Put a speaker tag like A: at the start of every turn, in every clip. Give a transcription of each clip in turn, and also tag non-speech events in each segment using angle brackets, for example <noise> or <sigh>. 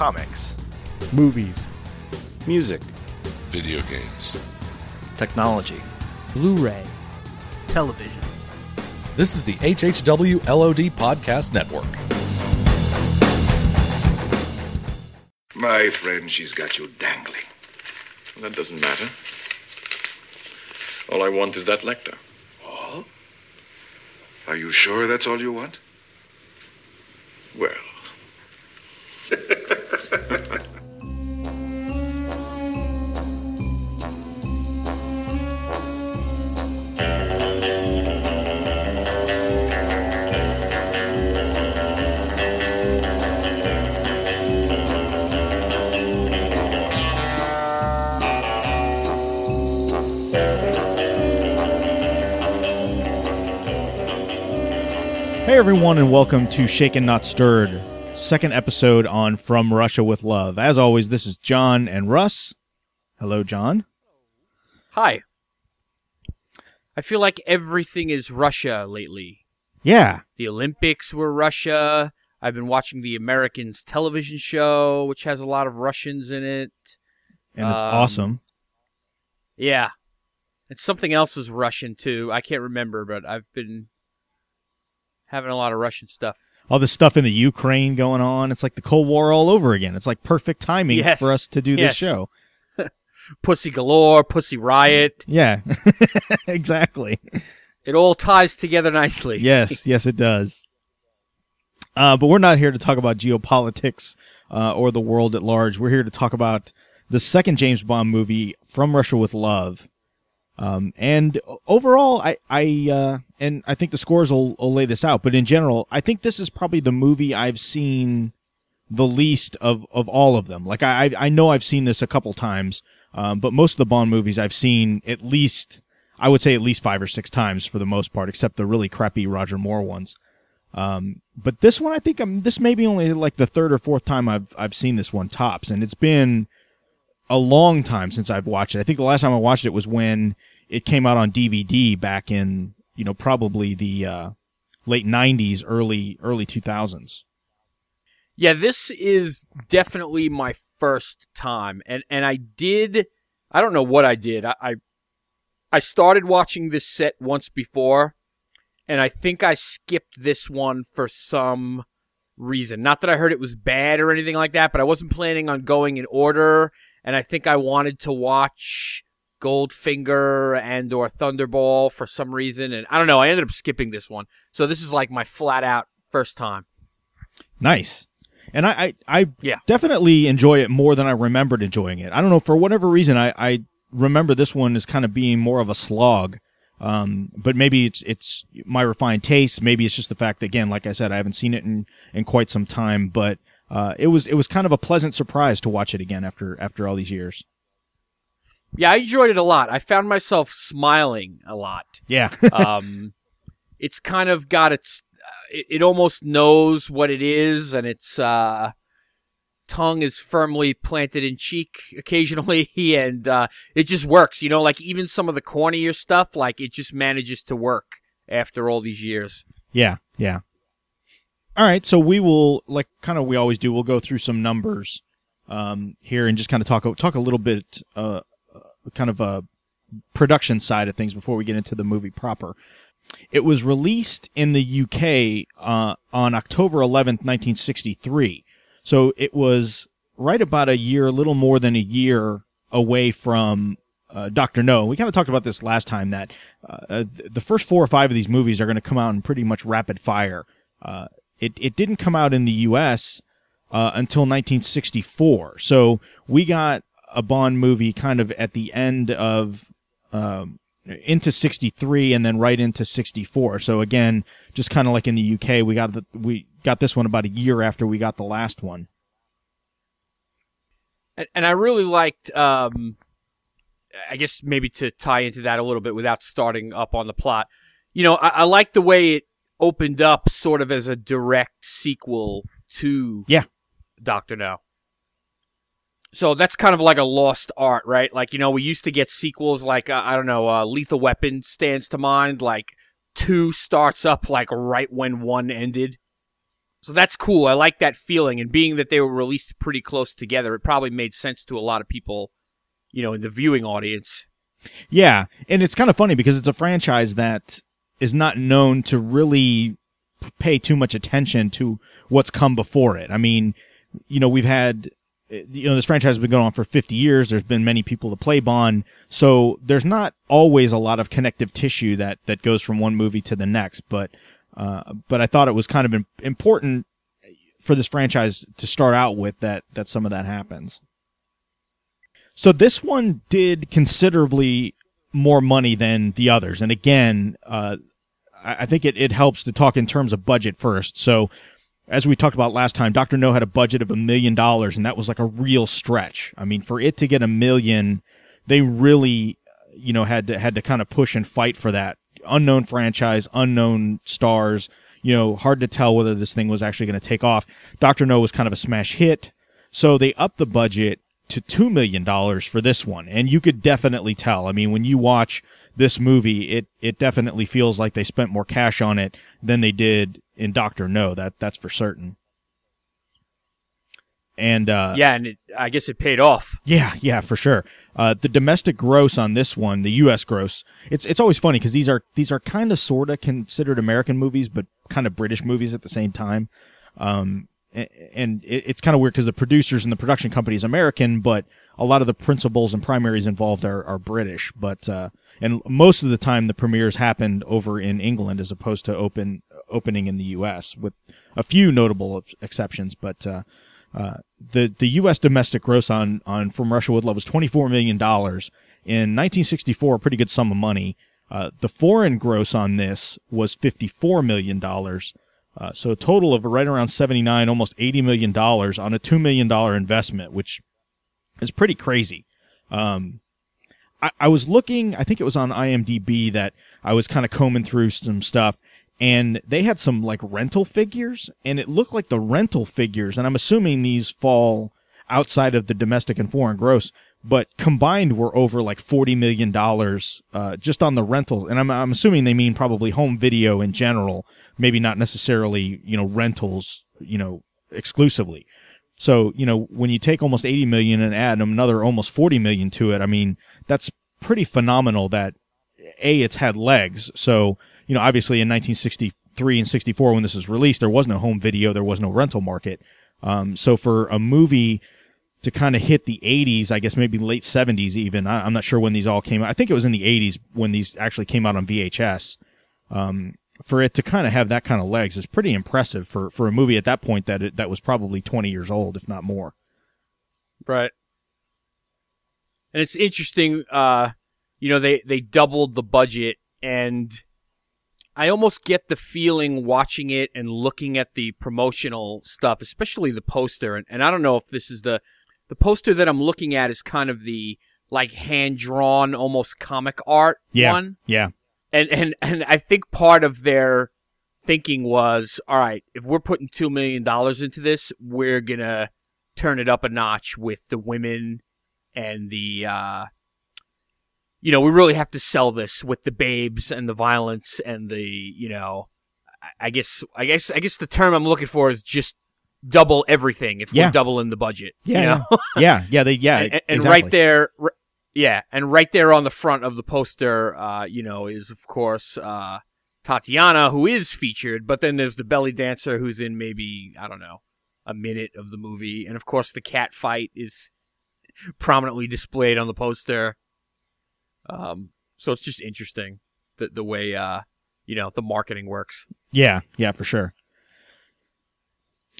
A: comics,
B: movies,
C: music,
D: video games,
A: technology,
B: Blu ray,
E: television.
F: This is the HHW LOD Podcast Network.
G: My friend, she's got you dangling.
H: That doesn't matter. All I want is that Lektor.
G: All? Are you sure that's all you want?
H: Well.
B: Everyone, and welcome to Shaken Not Stirred, second episode on From Russia with Love. As always, this is John and Russ. Hello, John.
I: Hi. I feel like everything is Russia lately.
B: Yeah,
I: The Olympics were Russia. I've been watching the Americans television show, which has a lot of Russians in it.
B: and it's
I: Um,
B: awesome.
I: Yeah. And something else is Russian too. I can't remember, but I've been having a lot of Russian stuff.
B: All this stuff in the Ukraine going on. It's like the Cold War all over again. It's like perfect timing
I: Yes.
B: for us to do
I: Yes.
B: this show. <laughs>
I: Pussy galore, pussy riot.
B: Yeah, <laughs> exactly.
I: It all ties together nicely. <laughs>
B: Yes, yes, it does. Uh, but we're not here to talk about geopolitics uh, or the world at large. We're here to talk about the second James Bond movie, From Russia with Love. Um, and overall, I, I, uh, and I think the scores will, will lay this out. But in general, I think this is probably the movie I've seen the least of, of all of them. Like I, I know I've seen this a couple times, um, but most of the Bond movies I've seen at least, I would say at least five or six times for the most part, except the really crappy Roger Moore ones. Um, but this one, I think I'm, this may be only like the third or fourth time I've, I've seen this one tops. And it's been a long time since I've watched it. I think the last time I watched it was when it came out on DVD back in, you know, probably the, uh, late nineties, early, early two thousands.
I: Yeah, this is definitely my first time, and and I did. I don't know what I did. I I, I started watching this set once before, and I think I skipped this one for some reason. Not that I heard it was bad or anything like that, but I wasn't planning on going in order, and I think I wanted to watch Goldfinger and or Thunderball for some reason, and I don't know. I ended up skipping this one, so this is like my flat out first time.
B: Nice. And I, I, I
I: Yeah.
B: definitely enjoy it more than I remembered enjoying it. I don't know, for whatever reason, I, I remember this one as kind of being more of a slog. Um, but maybe it's, it's my refined taste. Maybe it's just the fact that, again, like I said, I haven't seen it in, in quite some time, but, uh, it was, it was kind of a pleasant surprise to watch it again after, after all these years.
I: Yeah, I enjoyed it a lot. I found myself smiling a lot.
B: Yeah. <laughs>
I: Um, it's kind of got its. Uh, it, it almost knows what it is, and its uh, tongue is firmly planted in cheek occasionally, <laughs> and uh, it just works. You know, like even some of the cornier stuff, like it just manages to work after all these years.
B: Yeah, yeah. All right, so we will like kind of we always do. We'll go through some numbers um, here and just kind of talk talk a little bit, uh, uh, kind of a production side of things before we get into the movie proper. It was released in the UK uh, on October 11th, 1963. So it was right about a year, a little more than a year away from uh, Doctor No. We kind of talked about this last time that uh, the first four or five of these movies are going to come out in pretty much rapid fire. Uh, it it didn't come out in the U.S. Uh, until 1964, so we got a Bond movie kind of at the end of um, into 63 and then right into 64. So again, just kind of like in the UK, we got the, we got this one about a year after we got the last one.
I: and, and I really liked. Um, I guess maybe to tie into that a little bit without starting up on the plot. You know, I, I like the way it opened up, sort of as a direct sequel to
B: Yeah.
I: Doctor No. So that's kind of like a lost art, right? Like you know, we used to get sequels like uh, I don't know, uh, Lethal Weapon stands to mind. Like two starts up like right when one ended. so that's cool. I like that feeling, and being that they were released pretty close together, it probably made sense to a lot of people, you know, in the viewing audience.
B: Yeah, and it's kind of funny because it's a franchise that is not known to really pay too much attention to what's come before it. I mean, you know, we've had you know this franchise has been going on for 50 years there's been many people to play bond so there's not always a lot of connective tissue that that goes from one movie to the next but uh, but I thought it was kind of important for this franchise to start out with that that some of that happens. So this one did considerably more money than the others, and again, uh, I think it, it helps to talk in terms of budget first. So, as we talked about last time, Doctor No had a budget of a million dollars, and that was like a real stretch. I mean, for it to get a million, they really, you know, had to had to kind of push and fight for that unknown franchise, unknown stars. You know, hard to tell whether this thing was actually going to take off. Doctor No was kind of a smash hit, so they upped the budget to two million dollars for this one, and you could definitely tell. I mean, when you watch this movie, it it definitely feels like they spent more cash on it than they did in Doctor No. That that's for certain. And uh,
I: yeah, and it, I guess it paid off.
B: Yeah, yeah, for sure. Uh, the domestic gross on this one, the U.S. gross, it's it's always funny because these are these are kind of sort of considered American movies, but kind of British movies at the same time. Um, and, it, it's kind of weird because the producers and the production company is American, but a lot of the principals and primaries involved are, are British. But uh, and most of the time the premieres happened over in England as opposed to open opening in the U.S. with a few notable exceptions. But uh, uh, the the U.S. domestic gross on on From Russia with Love was twenty four million dollars in 1964, a pretty good sum of money. Uh, the foreign gross on this was fifty four million dollars. Uh, so a total of right around 79, almost 80 million dollars on a two million dollar investment, which is pretty crazy. Um, I, I was looking, I think it was on IMDb that I was kind of combing through some stuff and they had some like rental figures and it looked like the rental figures and i'm assuming these fall outside of the domestic and foreign gross but combined were over like 40 million dollars uh, just on the rental and I'm, I'm assuming they mean probably home video in general maybe not necessarily you know rentals you know exclusively. So you know when you take almost 80 million and add another almost 40 million to it i mean that's pretty phenomenal that a it's had legs so you know, obviously in 1963 and 64 when this was released, there was no home video, there was no rental market. Um, so for a movie to kind of hit the 80s, I guess maybe late 70s even, I, am not sure when these all came out. I think it was in the 80s when these actually came out on VHS. Um, for it to kind of have that kind of legs is pretty impressive for, for a movie at that point that it, that was probably 20 years old, if not more.
I: Right. And it's interesting, uh, you know, they, they doubled the budget and I almost get the feeling watching it and looking at the promotional stuff, especially the poster. And, and I don't know if this is the the poster that I'm looking at is kind of the like hand drawn, almost comic art
B: yeah,
I: one.
B: Yeah.
I: And and and I think part of their thinking was, all right, if we're putting two million dollars into this, we're gonna turn it up a notch with the women and the uh, you know, we really have to sell this with the babes and the violence and the, you know, I guess, I guess, I guess the term I'm looking for is just double everything if
B: yeah.
I: we're doubling the budget.
B: Yeah,
I: you know? <laughs>
B: yeah, yeah, they, yeah,
I: and, and
B: exactly.
I: right there, yeah, and right there on the front of the poster, uh, you know, is of course uh, Tatiana, who is featured, but then there's the belly dancer who's in maybe I don't know a minute of the movie, and of course the cat fight is prominently displayed on the poster. Um, so it's just interesting the the way uh, you know the marketing works.
B: Yeah, yeah, for sure.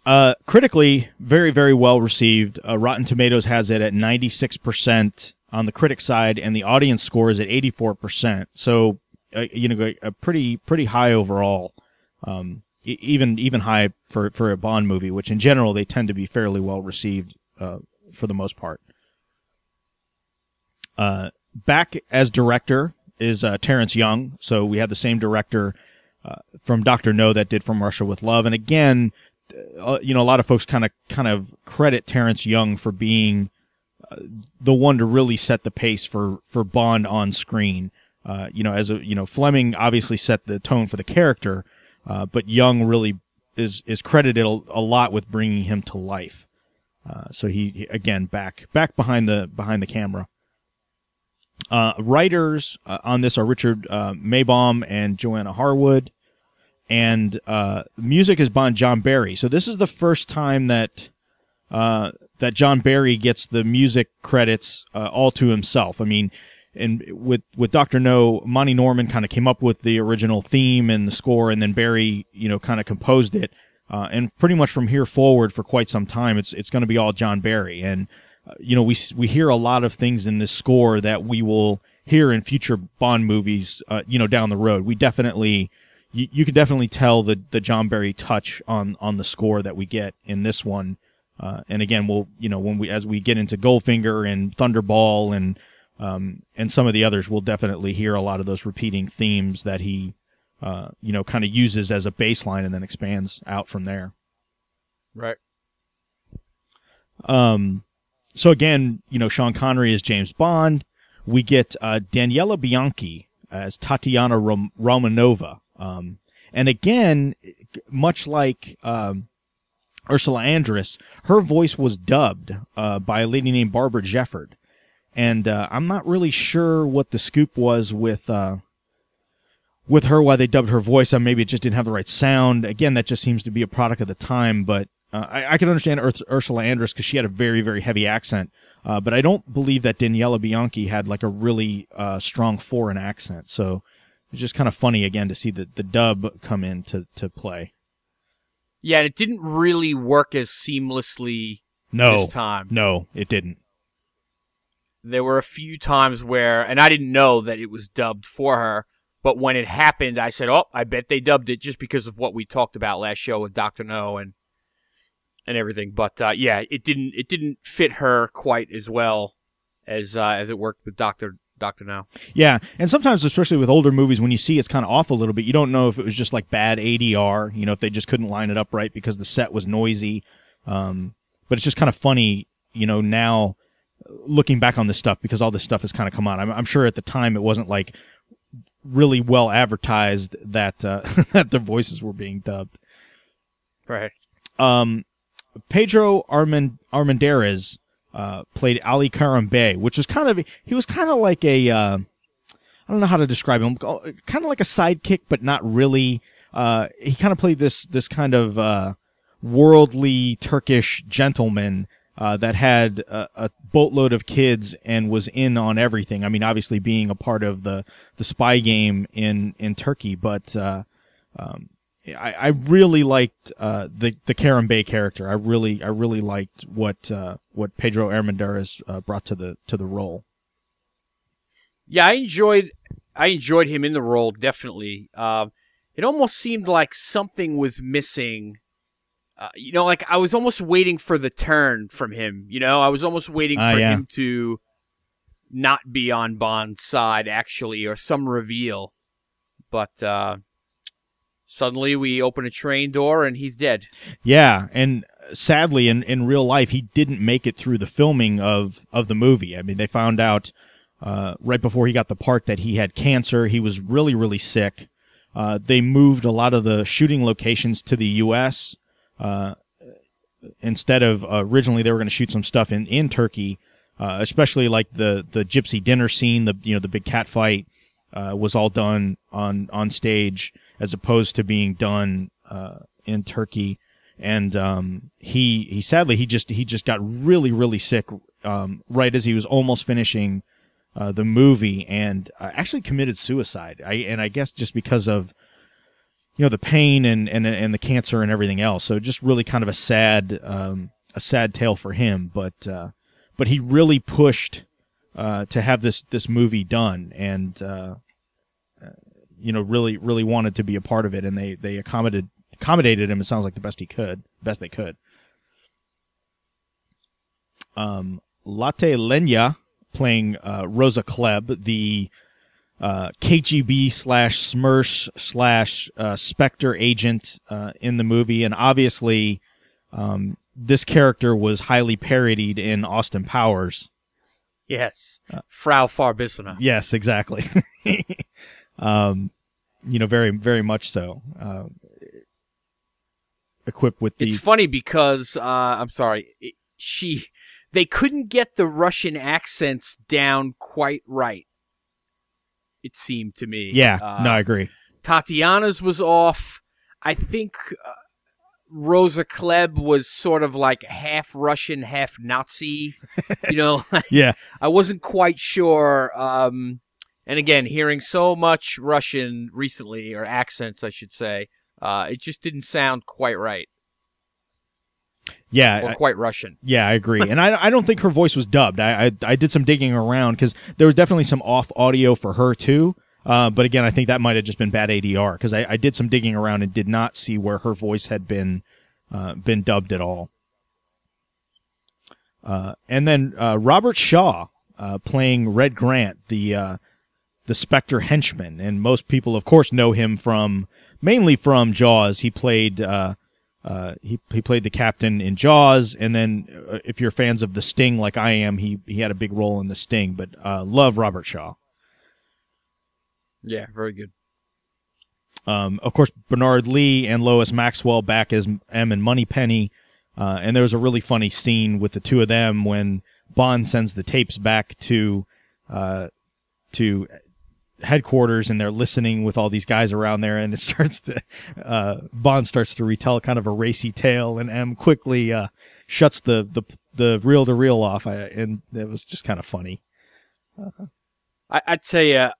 B: Uh, critically, very very well received. Uh, Rotten Tomatoes has it at ninety six percent on the critic side, and the audience score is at eighty four percent. So, uh, you know, a pretty pretty high overall. Um, even even high for for a Bond movie, which in general they tend to be fairly well received uh, for the most part. Uh, back as director is uh, Terrence Young. So we had the same director uh, from Doctor No that did From Russia with Love, and again, uh, you know, a lot of folks kind of kind of credit Terrence Young for being uh, the one to really set the pace for for Bond on screen. Uh, you know, as a you know, Fleming obviously set the tone for the character, uh, but Young really is is credited a, a lot with bringing him to life. Uh, so he- again back back behind the behind the camera. Uh, writers uh, on this are Richard uh, Maibaum and Joanna Harwood, and uh, music is by John Barry. So this is the first time that uh, that John Barry gets the music credits uh, all to himself. I mean, and with with Doctor No, Monty Norman kind of came up with the original theme and the score, and then Barry, you know, kind of composed it. And pretty much from here forward, for quite some time, it's it's going to be all John Barry. And you know, we we hear a lot of things in this score that we will hear in future Bond movies. Uh, you know, down the road, we definitely. You, you can definitely tell the, the John Barry touch on, on the score that we get in this one. Uh, and again, we'll, you know, when we, as we get into Goldfinger and Thunderball and, um, and some of the others, we'll definitely hear a lot of those repeating themes that he, uh, you know, kind of uses as a baseline and then expands out from there.
I: Right.
B: Um, so again, you know, Sean Connery is James Bond. We get uh, Daniela Bianchi as Tatiana Rom- Romanova. Um, and again, much like um, Ursula Andress, her voice was dubbed uh, by a lady named Barbara Jefford. And uh, I'm not really sure what the scoop was with uh, with her why they dubbed her voice. Uh, maybe it just didn't have the right sound. Again, that just seems to be a product of the time. But uh, I, I can understand Urs- Ursula Andress because she had a very very heavy accent. Uh, but I don't believe that Daniela Bianchi had like a really uh, strong foreign accent. So it's just kind of funny again to see the, the dub come in to, to play.
I: Yeah, and it didn't really work as seamlessly
B: No,
I: this time.
B: no, it didn't.
I: There were a few times where, and I didn't know that it was dubbed for her, but when it happened, I said, "Oh, I bet they dubbed it just because of what we talked about last show with Doctor No and and everything." But uh, yeah, it didn't it didn't fit her quite as well as uh, as it worked with Doctor Doctor No.
B: Yeah, and sometimes, especially with older movies, when you see it's kind of off a little bit, you don't know if it was just like bad ADR, you know, if they just couldn't line it up right because the set was noisy. Um, but it's just kind of funny, you know, now looking back on this stuff because all this stuff has kind of come on. I'm, I'm sure at the time it wasn't like really well advertised that uh, <laughs> that their voices were being dubbed.
I: Right.
B: Um, Pedro Armand Armendariz uh, played Ali Kerim Bey, which was kind of he was kind of like a uh, I don't know how to describe him, kind of like a sidekick, but not really. Uh, he kind of played this this kind of uh, worldly Turkish gentleman uh, that had a, a boatload of kids and was in on everything. I mean, obviously being a part of the the spy game in in Turkey, but uh, um, I, I really liked uh, the the Kerim Bey character. I really I really liked what uh, what Pedro Armendariz uh, brought to the to the role.
I: Yeah, I enjoyed I enjoyed him in the role definitely. Um, it almost seemed like something was missing. Uh, you know, like I was almost waiting for the turn from him. You know, I was almost waiting
B: Ah,
I: for
B: yeah.
I: him to not be on Bond's side actually, or some reveal. But uh, suddenly we open a train door and he's dead.
B: Yeah, and sadly, in, in real life, he didn't make it through the filming of, of the movie. I mean, they found out uh, right before he got the part that he had cancer. He was really, really sick. Uh, they moved a lot of the shooting locations to the U.S. Uh, instead of uh, originally they were going to shoot some stuff in in Turkey, uh, especially like the the gypsy dinner scene, the you know the big cat fight uh, was all done on on stage as opposed to being done uh, in Turkey. And um, he he sadly he just he just got really really sick um, right as he was almost finishing uh, the movie and uh, actually committed suicide. I and I guess just because of you know the pain and and and the cancer and everything else. So just really kind of a sad um, a sad tale for him. But uh, but he really pushed uh, to have this this movie done and uh, you know really really wanted to be a part of it and they they accommodated accommodated him. It sounds like the best he could, best they could. Um, Lotte Lenya playing uh, Rosa Klebb, the uh, KGB slash SMERSH slash uh, Spectre agent uh, in the movie, and obviously um, this character was highly parodied in Austin Powers.
I: Yes, Frau Farbissina.
B: Yes, exactly. <laughs> um, you know, very very much so. Uh, equipped with the
I: It's funny because uh, I'm sorry, it, she they couldn't get the Russian accents down quite right. It seemed to me.
B: yeah.
I: Uh,
B: no, I agree.
I: Tatiana's was off. I think uh, Rosa Klebb was sort of like half Russian, half Nazi. you know, <laughs>
B: Yeah, <laughs>
I: I wasn't quite sure. Um, and again, hearing so much Russian recently, or accents, I should say, uh, it just didn't sound quite right
B: yeah.
I: or
B: I-
I: quite Russian.
B: Yeah, I agree, <laughs> and I, I don't think her voice was dubbed. I I, I did some digging around because there was definitely some off audio for her too. Uh, but again, I think that might have just been bad ADR because I, I did some digging around and did not see where her voice had been uh, been dubbed at all. Uh, and then uh, Robert Shaw uh, playing Red Grant, the uh, the Spectre henchman, and most people, of course, know him from mainly from Jaws. He played. Uh, uh, he he played the captain in Jaws, and then uh, if you're fans of The Sting like I am, he he had a big role in The Sting. But uh, love Robert Shaw.
I: Yeah, very good.
B: Um, of course, Bernard Lee and Lois Maxwell back as M and Moneypenny. Uh, and there was a really funny scene with the two of them when Bond sends the tapes back to uh, to headquarters, and they're listening with all these guys around there, and it <laughs> starts to uh, Bond starts to retell kind of a racy tale, and M quickly uh, shuts the the the reel to reel off, I, and it was just kind of funny.
I: I, I'd say uh,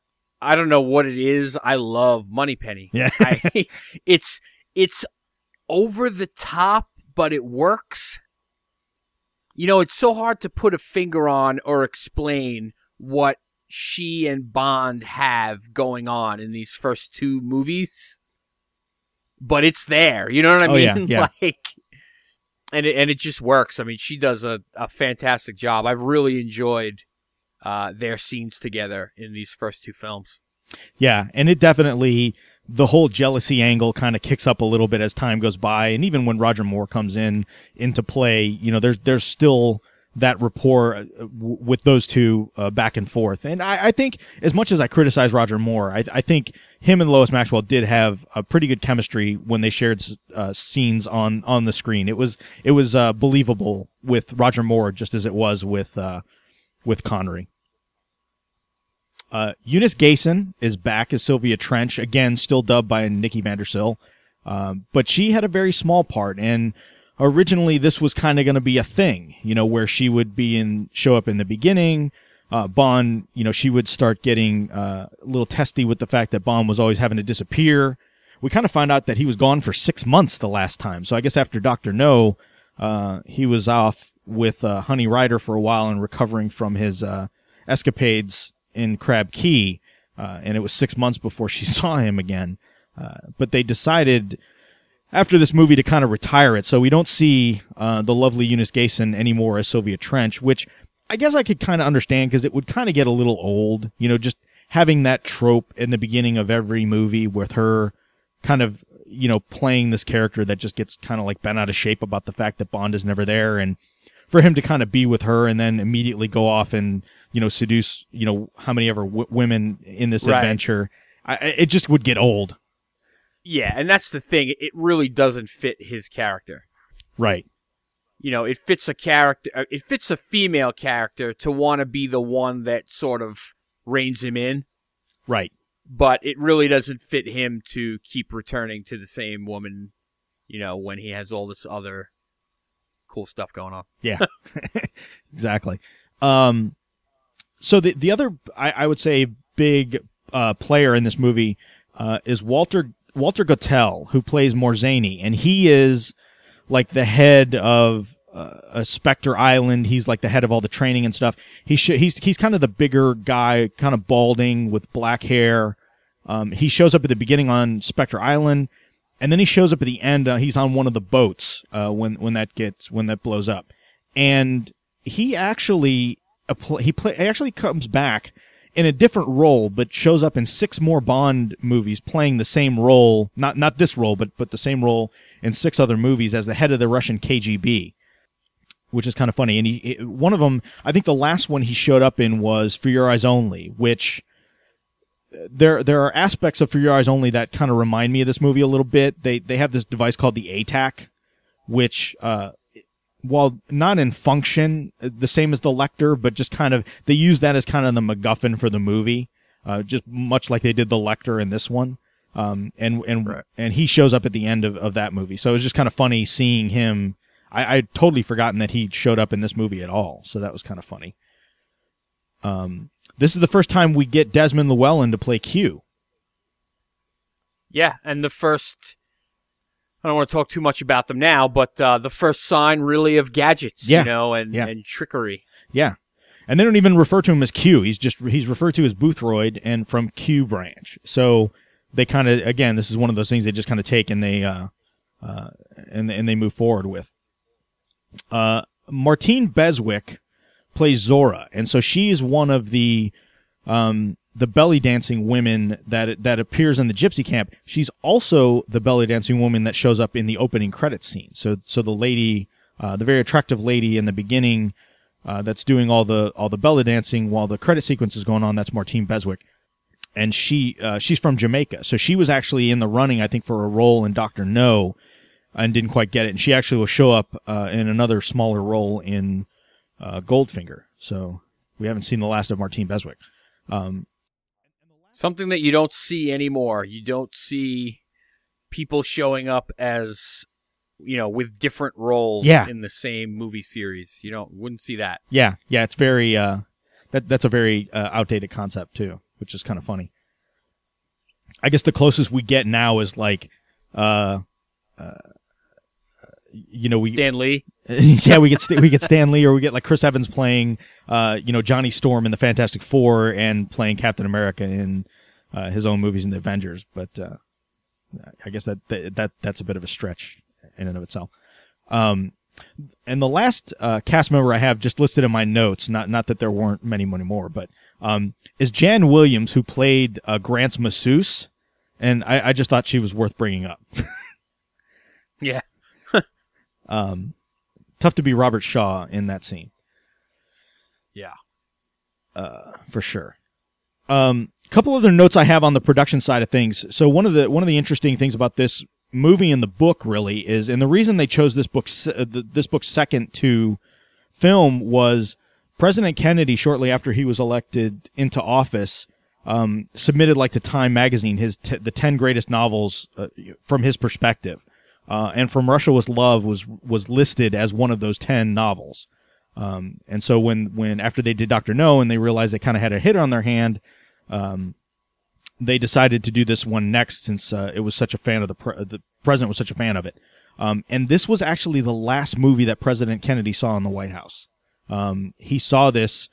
I: I don't know what it is. I love Moneypenny.
B: Yeah. <laughs>
I: I, it's it's over the top, but it works. You know, it's so hard to put a finger on or explain what she and Bond have going on in these first two movies. But it's there. You know what I
B: Oh,
I: mean?
B: yeah, <laughs> yeah.
I: Like and it, and it just works. I mean, she does a, a fantastic job. I've really enjoyed uh, their scenes together in these first two films.
B: Yeah, and it definitely the whole jealousy angle kind of kicks up a little bit as time goes by, and even when Roger Moore comes in into play, you know, there's there's still that rapport uh, with those two uh, back and forth. And I, I think as much as I criticize Roger Moore, I, I think him and Lois Maxwell did have a pretty good chemistry when they shared uh, scenes on on the screen. It was it was uh, believable with Roger Moore just as it was with uh, with Connery. Uh, Eunice Gayson is back as Sylvia Trench again, still dubbed by Nikki van der Zyl, um, but she had a very small part. And originally, this was kind of going to be a thing, you know, where she would be in show up in the beginning. Uh, Bond, you know, she would start getting uh, a little testy with the fact that Bond was always having to disappear. We kind of found out that he was gone for six months the last time. So I guess after Doctor No, uh, he was off with uh, Honey Rider for a while and recovering from his uh, escapades in Crab Key, uh, and it was six months before she <laughs> saw him again. Uh, but they decided after this movie to kind of retire it, so we don't see uh, the lovely Eunice Gayson anymore as Sylvia Trench, which I guess I could kind of understand because it would kind of get a little old, you know, just having that trope in the beginning of every movie with her kind of you know playing this character that just gets kind of like bent out of shape about the fact that Bond is never there and for him to kind of be with her and then immediately go off and you know seduce you know how many ever w- women in this
I: Right.
B: adventure I, I- it just would get old
I: Yeah, and that's the thing. It really doesn't fit his character.
B: right
I: You know, it fits a character. uh, It fits a female character to want to be the one that sort of reins him in,
B: right
I: but it really doesn't fit him to keep returning to the same woman. You know, when he has all this other cool stuff going on.
B: yeah <laughs> exactly um so the the other I, I would say big uh, player in this movie uh, is Walter Walter Gotell, who plays Morzeny, and he is like the head of uh, a Spectre Island. He's like the head of all the training and stuff. He sh- he's he's kind of the bigger guy, kind of balding with black hair. Um, he shows up at the beginning on Spectre Island, and then he shows up at the end. Uh, he's on one of the boats uh, when when that gets when that blows up, and he actually he play, he actually comes back in a different role, but shows up in six more Bond movies playing the same role. Not not this role, but but the same role in six other movies as the head of the Russian KGB, which is kind of funny. And he one of them, I think the last one he showed up in was For Your Eyes Only, which there there are aspects of For Your Eyes Only that kind of remind me of this movie a little bit. They they have this device called the ATAC, which uh, while not in function uh, the same as the Lektor, but just kind of they use that as kind of the MacGuffin for the movie, uh, just much like they did the Lektor in this one. Um, and and
I: Right.
B: and he shows up at the end of, of that movie, so it was just kind of funny seeing him. I I'd totally forgotten that he showed up in this movie at all, so that was kind of funny. Um, this is the first time we get Desmond Llewellyn to play Q.
I: Yeah, and the first. I don't want to talk too much about them now, but uh, the first sign really of gadgets,
B: Yeah,
I: you know, and,
B: yeah.
I: and trickery.
B: Yeah. And they don't even refer to him as Q. He's just he's referred to as Boothroyd and from Q branch. So they kind of again, this is one of those things they just kind of take and they uh, uh, and and they move forward with. Uh, Martine Beswick plays Zora, and so she's one of the um, the belly dancing women that that appears in the Gypsy Camp. She's also the belly dancing woman that shows up in the opening credits scene. So so the lady, uh, the very attractive lady in the beginning, uh, that's doing all the all the belly dancing while the credit sequence is going on. That's Martine Beswick, and she uh, she's from Jamaica. So she was actually in the running, I think, for a role in Doctor No, and didn't quite get it. And she actually will show up uh, in another smaller role in uh, Goldfinger. So we haven't seen the last of Martine Beswick. Um,
I: Something that you don't see anymore. You don't see people showing up as, you know, with different roles
B: Yeah.
I: in the same movie series. You don't wouldn't see that.
B: Yeah, yeah, it's very uh, that that's a very uh, outdated concept too, which is kind of funny. I guess the closest we get now is like, uh, uh, you know, we
I: Stan Lee. <laughs>
B: yeah we get we get Stan Lee or we get like Chris Evans playing, uh, you know, Johnny Storm in the Fantastic Four and playing Captain America in uh, his own movies in the Avengers. But uh, I guess that, that that that's a bit of a stretch in and of itself. Um, and the last uh, cast member I have just listed in my notes, not not that there weren't many, many more, but um, is Jan Williams, who played uh, Grant's masseuse, and I, I just thought she was worth bringing up. <laughs>
I: Yeah.
B: Um, tough to be Robert Shaw in that scene.
I: Yeah.
B: uh, for sure. Um, couple other notes I have on the production side of things. So one of the one of the interesting things about this movie and the book really is, and the reason they chose this book uh, th- this book second to film was President Kennedy shortly after he was elected into office um, submitted like to Time magazine his t- the ten greatest novels uh, from his perspective, uh, and From Russia with Love was was listed as one of those ten novels. Um, and so when, when after they did Doctor No and they realized they kind of had a hit on their hand, um, they decided to do this one next since uh, it was such a fan of the pre- the president was such a fan of it. Um, and this was actually the last movie that President Kennedy saw in the White House. Um, he saw this,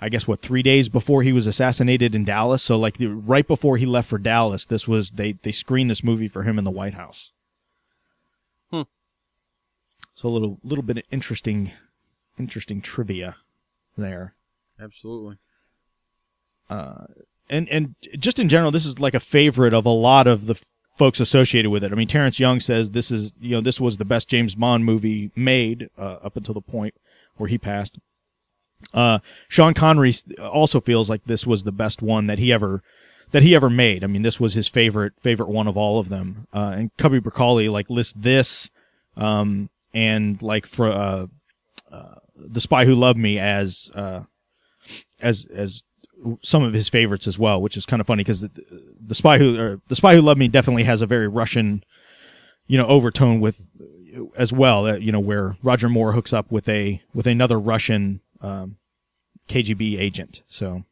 B: I guess, what three days before he was assassinated in Dallas. So like the, right before he left for Dallas, this was they they screened this movie for him in the White House. So a little little bit of interesting interesting trivia there.
I: Absolutely.
B: and and just in general, this is like a favorite of a lot of the f- folks associated with it. I mean, Terrence Young says this is you know this was the best James Bond movie made uh, up until the point where he passed. Uh, Sean Connery also feels like this was the best one that he ever that he ever made. I mean, this was his favorite favorite one of all of them. Uh, and Cubby Broccoli like lists this um, and like for uh, uh, the Spy Who Loved Me as uh, as as some of his favorites as well, which is kind of funny because the, the spy who the spy who loved me definitely has a very Russian, you know, overtone with as well. Uh, you know, where Roger Moore hooks up with a with another Russian um, KGB agent. So,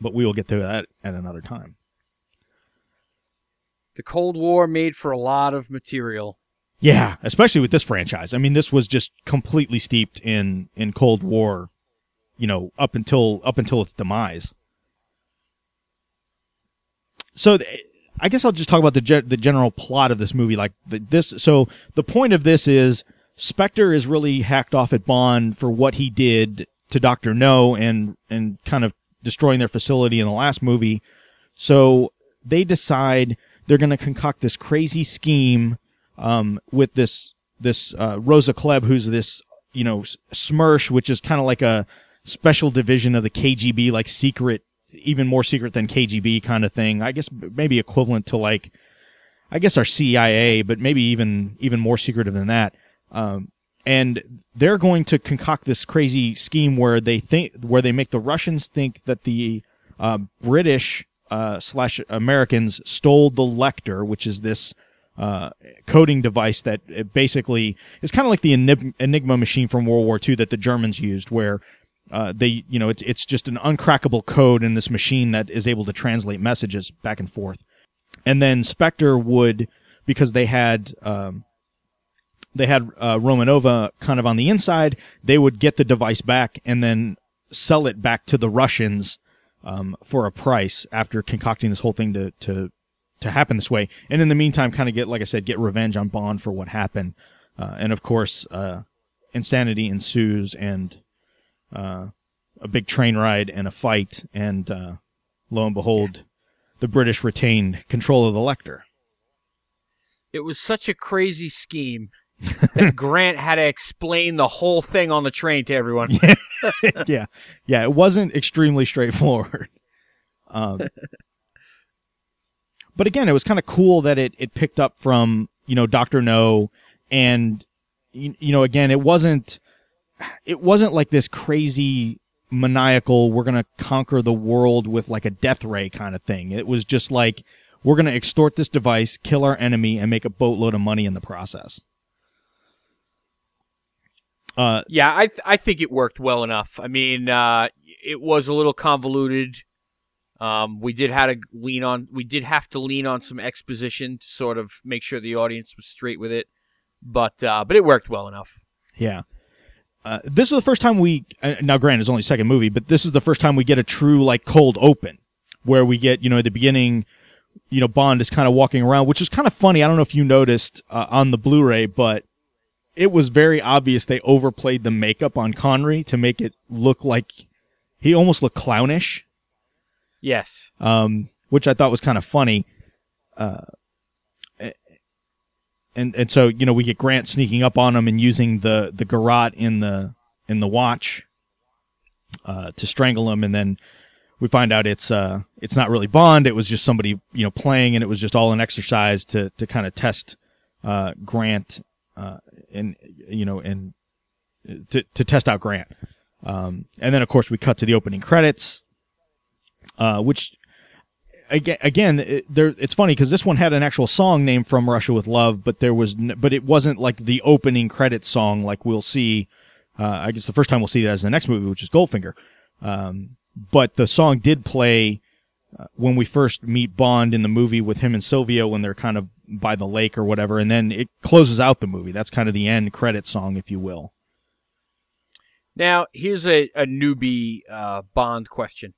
B: but we will get to that at another time.
I: The Cold War made for a lot of material.
B: Yeah, especially with this franchise. I mean, this was just completely steeped in in Cold War, you know, up until up until its demise. So, th- I guess I'll just talk about the ge- the general plot of this movie. Like the, this, so the point of this is Spectre is really hacked off at Bond for what he did to Doctor No and and kind of destroying their facility in the last movie. So they decide they're going to concoct this crazy scheme um, with this this uh, Rosa Klebb, who's this you know Smersh, which is kind of like a special division of the KGB, like secret, even more secret than KGB kind of thing. I guess maybe equivalent to like I guess our CIA, but maybe even even more secretive than that. Um, and they're going to concoct this crazy scheme where they think where they make the Russians think that the uh, British uh, slash Americans stole the Lektor, which is this uh, coding device that basically is kind of like the Enigma, Enigma machine from World War II that the Germans used, where uh, they, you know, it's it's just an uncrackable code in this machine that is able to translate messages back and forth. And then Spectre would, because they had um, they had uh, Romanova kind of on the inside, they would get the device back and then sell it back to the Russians um, for a price after concocting this whole thing to to to happen this way. And in the meantime, kind of get, like I said, get revenge on Bond for what happened. Uh, and of course, uh, insanity ensues and uh, a big train ride and a fight. And uh, lo and behold, the British retained control of the Lektor.
I: It was such a crazy scheme that <laughs> Grant had to explain the whole thing on the train to everyone. <laughs>
B: yeah, yeah, it wasn't extremely straightforward. Um, but again, it was kind of cool that it, it picked up from you know Doctor No, and you, you know again, it wasn't it wasn't like this crazy maniacal we're gonna conquer the world with like a death ray kind of thing. It was just like we're gonna extort this device, kill our enemy, and make a boatload of money in the process. Uh,
I: yeah, I th- I think it worked well enough. I mean, uh, it was a little convoluted. Um, we did have to lean on we did have to lean on some exposition to sort of make sure the audience was straight with it, but uh, but it worked well enough.
B: Yeah. Uh, this is the first time we uh, now grant it's only second movie, but this is the first time we get a true like cold open where we get you know at the beginning, you know Bond is kind of walking around, which is kind of funny. I don't know if you noticed uh, on the Blu-ray, but it was very obvious they overplayed the makeup on Connery to make it look like he almost looked clownish.
I: Yes.
B: Um, which I thought was kind of funny. Uh, and and so you know we get Grant sneaking up on him and using the the garrote in the in the watch uh, to strangle him, and then we find out it's uh it's not really Bond. It was just somebody you know playing, and it was just all an exercise to to kind of test uh, Grant uh, and you know and to to test out Grant. Um, and then of course we cut to the opening credits, uh, which again, it, there, it's funny because this one had an actual song named "From Russia with Love," but there was, n- but it wasn't like the opening credit song like we'll see. Uh, I guess the first time we'll see that as the next movie, which is Goldfinger. Um, but the song did play uh, when we first meet Bond in the movie with him and Sylvia when they're kind of by the lake or whatever, and then it closes out the movie. That's kind of the end credit song, if you will.
I: Now, here's a, a newbie uh, Bond question.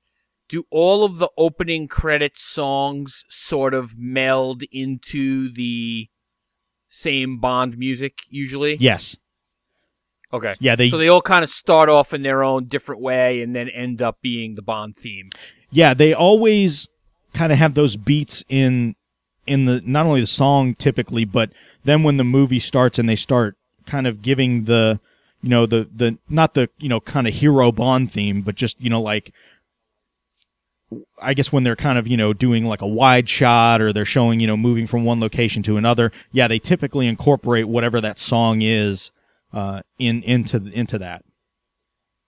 I: Do all of the opening credit songs sort of meld into the same Bond music usually?
B: Yes.
I: Okay.
B: Yeah, they
I: so they all kind of start off in their own different way and then end up being the Bond theme.
B: yeah they always kind of have those beats in in the not only the song typically but then when the movie starts and they start kind of giving the you know the the not the you know kind of hero bond theme but just you know like I guess when they're kind of, you know, doing like a wide shot or they're showing, you know, moving from one location to another, yeah, they typically incorporate whatever that song is uh, in into into that.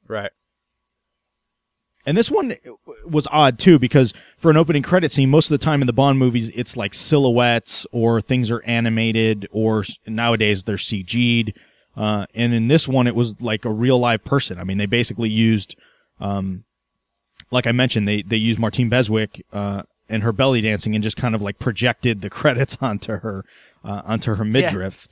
I: Right.
B: And this one was odd too because for an opening credit scene, most of the time in the Bond movies, it's like silhouettes or things are animated or nowadays they're CG'd. Uh, and in this one, it was like a real live person. I mean, they basically used, um, like I mentioned, they, they used Martine Beswick, uh, and her belly dancing and just kind of like projected the <laughs> credits onto her, uh, onto her midriff.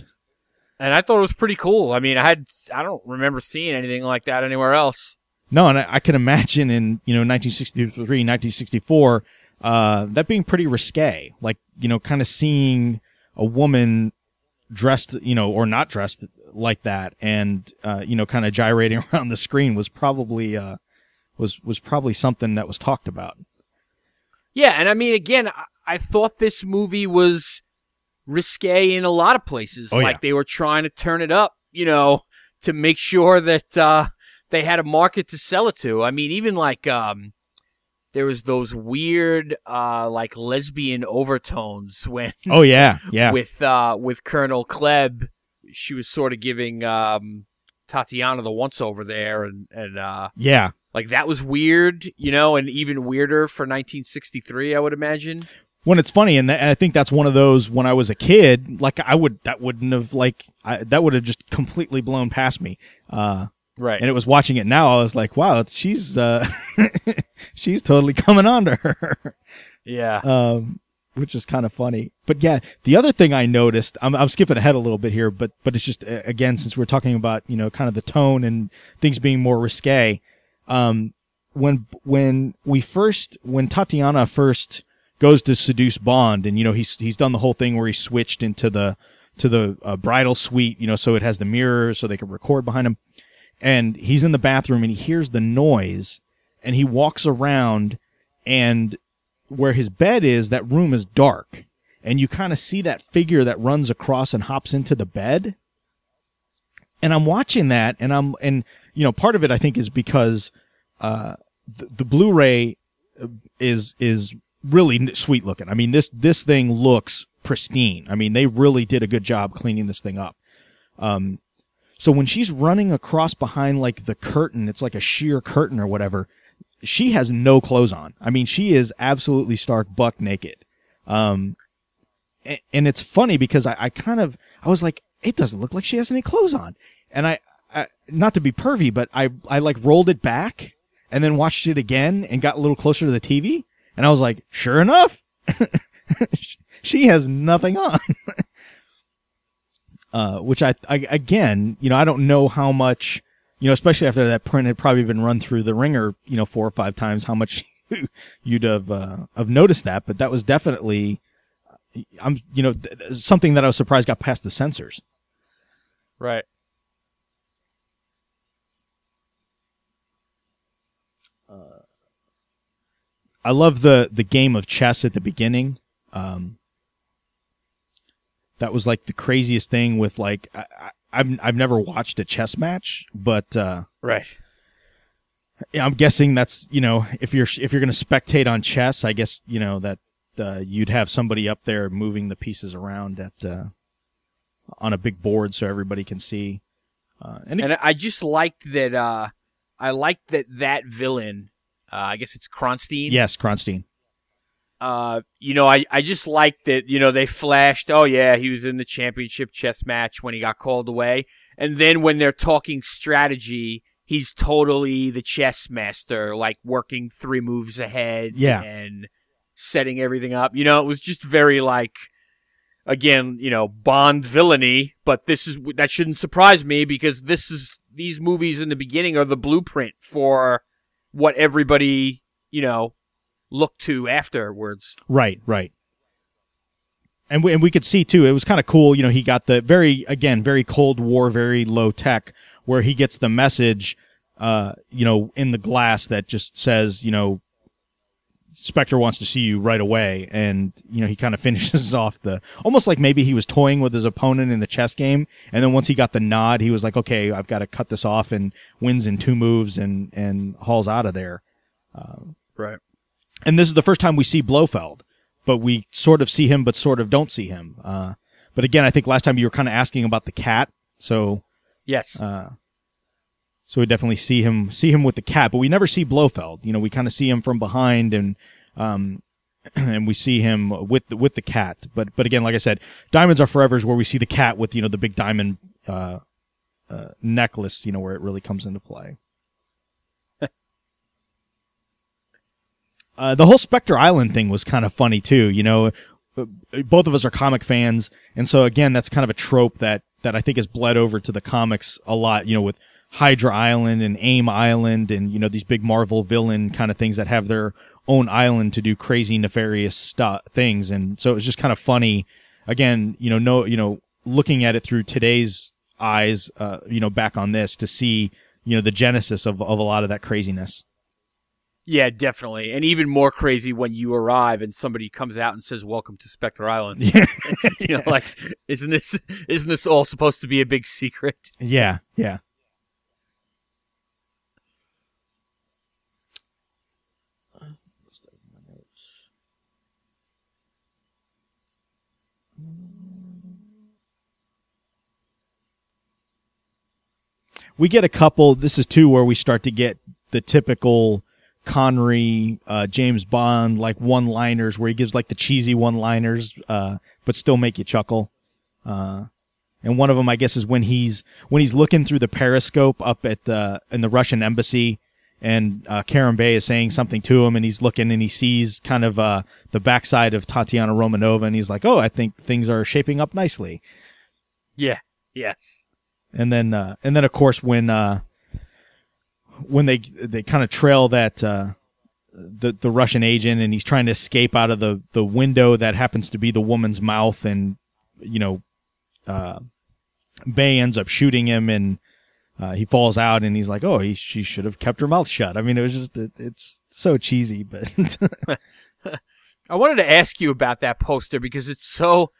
I: And I thought it was pretty cool. I mean, I had I don't remember seeing anything like that anywhere else.
B: No, and I, I can imagine in you know 1963, 1964, uh, that being pretty risque. Like you know, kind of seeing a woman dressed, you know, or not dressed like that, and uh, you know, kind of gyrating <laughs> around the screen was probably uh, was was probably something that was talked about.
I: Yeah, and I mean, again, I, I thought this movie was risque in a lot of places.
B: Oh,
I: like
B: yeah.
I: they were trying to turn it up, you know, to make sure that uh, they had a market to sell it to. I mean, even like um, there was those weird uh like lesbian overtones when <laughs>
B: Oh yeah, yeah.
I: with uh with Colonel Klebb, She was sort of giving um Tatiana the once over there and and uh
B: yeah.
I: Like that was weird, you know, and even weirder for 1963, I would imagine.
B: when it's funny and, th- and i think that's one of those when i was a kid like i would that wouldn't have like I, that would have just completely blown past me uh
I: Right.
B: and it was watching it now i was like wow she's uh <laughs> she's totally coming on to her
I: yeah.
B: um which is kind of funny but yeah the other thing i noticed i'm, I'm skipping ahead a little bit here but but it's just again since we're talking about you know kind of the tone and things being more risque um when when we first when tatiana first goes to seduce bond and you know he's he's done the whole thing where he switched into the to the uh, bridal suite you know so it has the mirror so they can record behind him. And he's in the bathroom and he hears the noise and he walks around and where his bed is that room is dark. And you kind of see that figure that runs across and hops into the bed. And i'm watching that and i'm and you know part of it i think is because uh the, the blu-ray is is really sweet looking i mean this this thing looks pristine i mean they really did a good job cleaning this thing up um so when she's running across behind like the curtain, it's like a sheer curtain or whatever, she has no clothes on. I mean, she is absolutely stark buck naked. Um, a- and it's funny because I, I kind of, I was like, it doesn't look like she has any clothes on. And I, I, not to be pervy, but I, I like rolled it back and then watched it again and got a little closer to the TV. And I was like, sure enough, <laughs> she has nothing on. <laughs> uh, which I, I again, you know, I don't know how much, you know, especially after that print had probably been run through the ringer, you know, four or five times, how much <laughs> you'd have uh, have noticed that. But that was definitely, I'm, you know, th- something that I was surprised got past the censors.
I: Right.
B: I love the the game of chess at the beginning. Um, that was like the craziest thing with like I, I, I've I've never watched a chess match, but uh,
I: Right.
B: I'm guessing that's you know if you're if you're going to spectate on chess, I guess you know that uh, you'd have somebody up there moving the pieces around at uh, on a big board so everybody can see. Uh, and, it-
I: And I just liked that. Uh, I liked that that villain. Uh, I guess it's Kronstein.
B: yes, Kronstein.
I: Uh, you know, I, I just liked that. You know, they flashed. Oh yeah, he was in the championship chess match when he got called away. And then when they're talking strategy, he's totally the chess master, like working three moves ahead.
B: Yeah.
I: And setting everything up. You know, it was just very like. Again, you know, Bond villainy, but this is that shouldn't surprise me because this is these movies in the beginning are the blueprint for what everybody, you know, looked to afterwards.
B: Right, right. And we, and we could see too. It was kind of cool. You know, he got the very again very Cold War, very low tech, where he gets the message, uh, you know, in the glass that just says, you know, Spectre wants to see you right away, and you know he kind of <laughs> finishes off the almost like maybe he was toying with his opponent in the chess game, and then once he got the nod, he was like, okay, I've got to cut this off, and wins in two moves, and and hauls out of there
I: Right.
B: and this is the first time we see Blofeld, but we sort of see him, but sort of don't see him. Uh, but again, I think last time you were kind of asking about the cat, so
I: Yes.
B: uh, so we definitely see him see him with the cat, but we never see Blofeld. You know, we kind of see him from behind, and um, <clears throat> and we see him with the, with the cat. But but again, like I said, Diamonds Are Forever is where we see the cat with you know the big diamond uh, uh, necklace. You know where it really comes into play. <laughs> Uh, the whole Spectre Island thing was kind of funny too. You know, both of us are comic fans, and so again, that's kind of a trope that that I think has bled over to the comics a lot. You know, with Hydra Island and AIM Island, and you know these big Marvel villain kind of things that have their own island to do crazy nefarious stuff things, and so it was just kind of funny. Again, you know, no, you know, looking at it through today's eyes, uh, you know, back on this to see, you know, the genesis of of a lot of that craziness.
I: yeah, definitely. And even more crazy when you arrive and somebody comes out and says, "Welcome to Spectre Island." <laughs> <laughs> you know, like, isn't this isn't this all supposed to be a big secret?
B: Yeah, yeah. We get a couple. This is two where we start to get the typical Connery, uh, James Bond like one liners where he gives like the cheesy one liners, uh, but still make you chuckle. Uh, and one of them, I guess, is when he's when he's looking through the periscope up at the in the Russian embassy, and uh, Kerim Bey is saying something to him, and he's looking and he sees kind of uh, the backside of Tatiana Romanova, and he's like, "Oh, I think things are shaping up nicely."
I: Yeah. Yes.
B: And then uh, and then of course when uh, when they they kind of trail that uh, the the Russian agent and he's trying to escape out of the the window that happens to be the woman's mouth and you know uh, Bey ends up shooting him and uh, he falls out and he's like oh he, she should have kept her mouth shut. I mean it was just it, it's so cheesy but <laughs> <laughs>
I: I wanted to ask you about that poster because it's so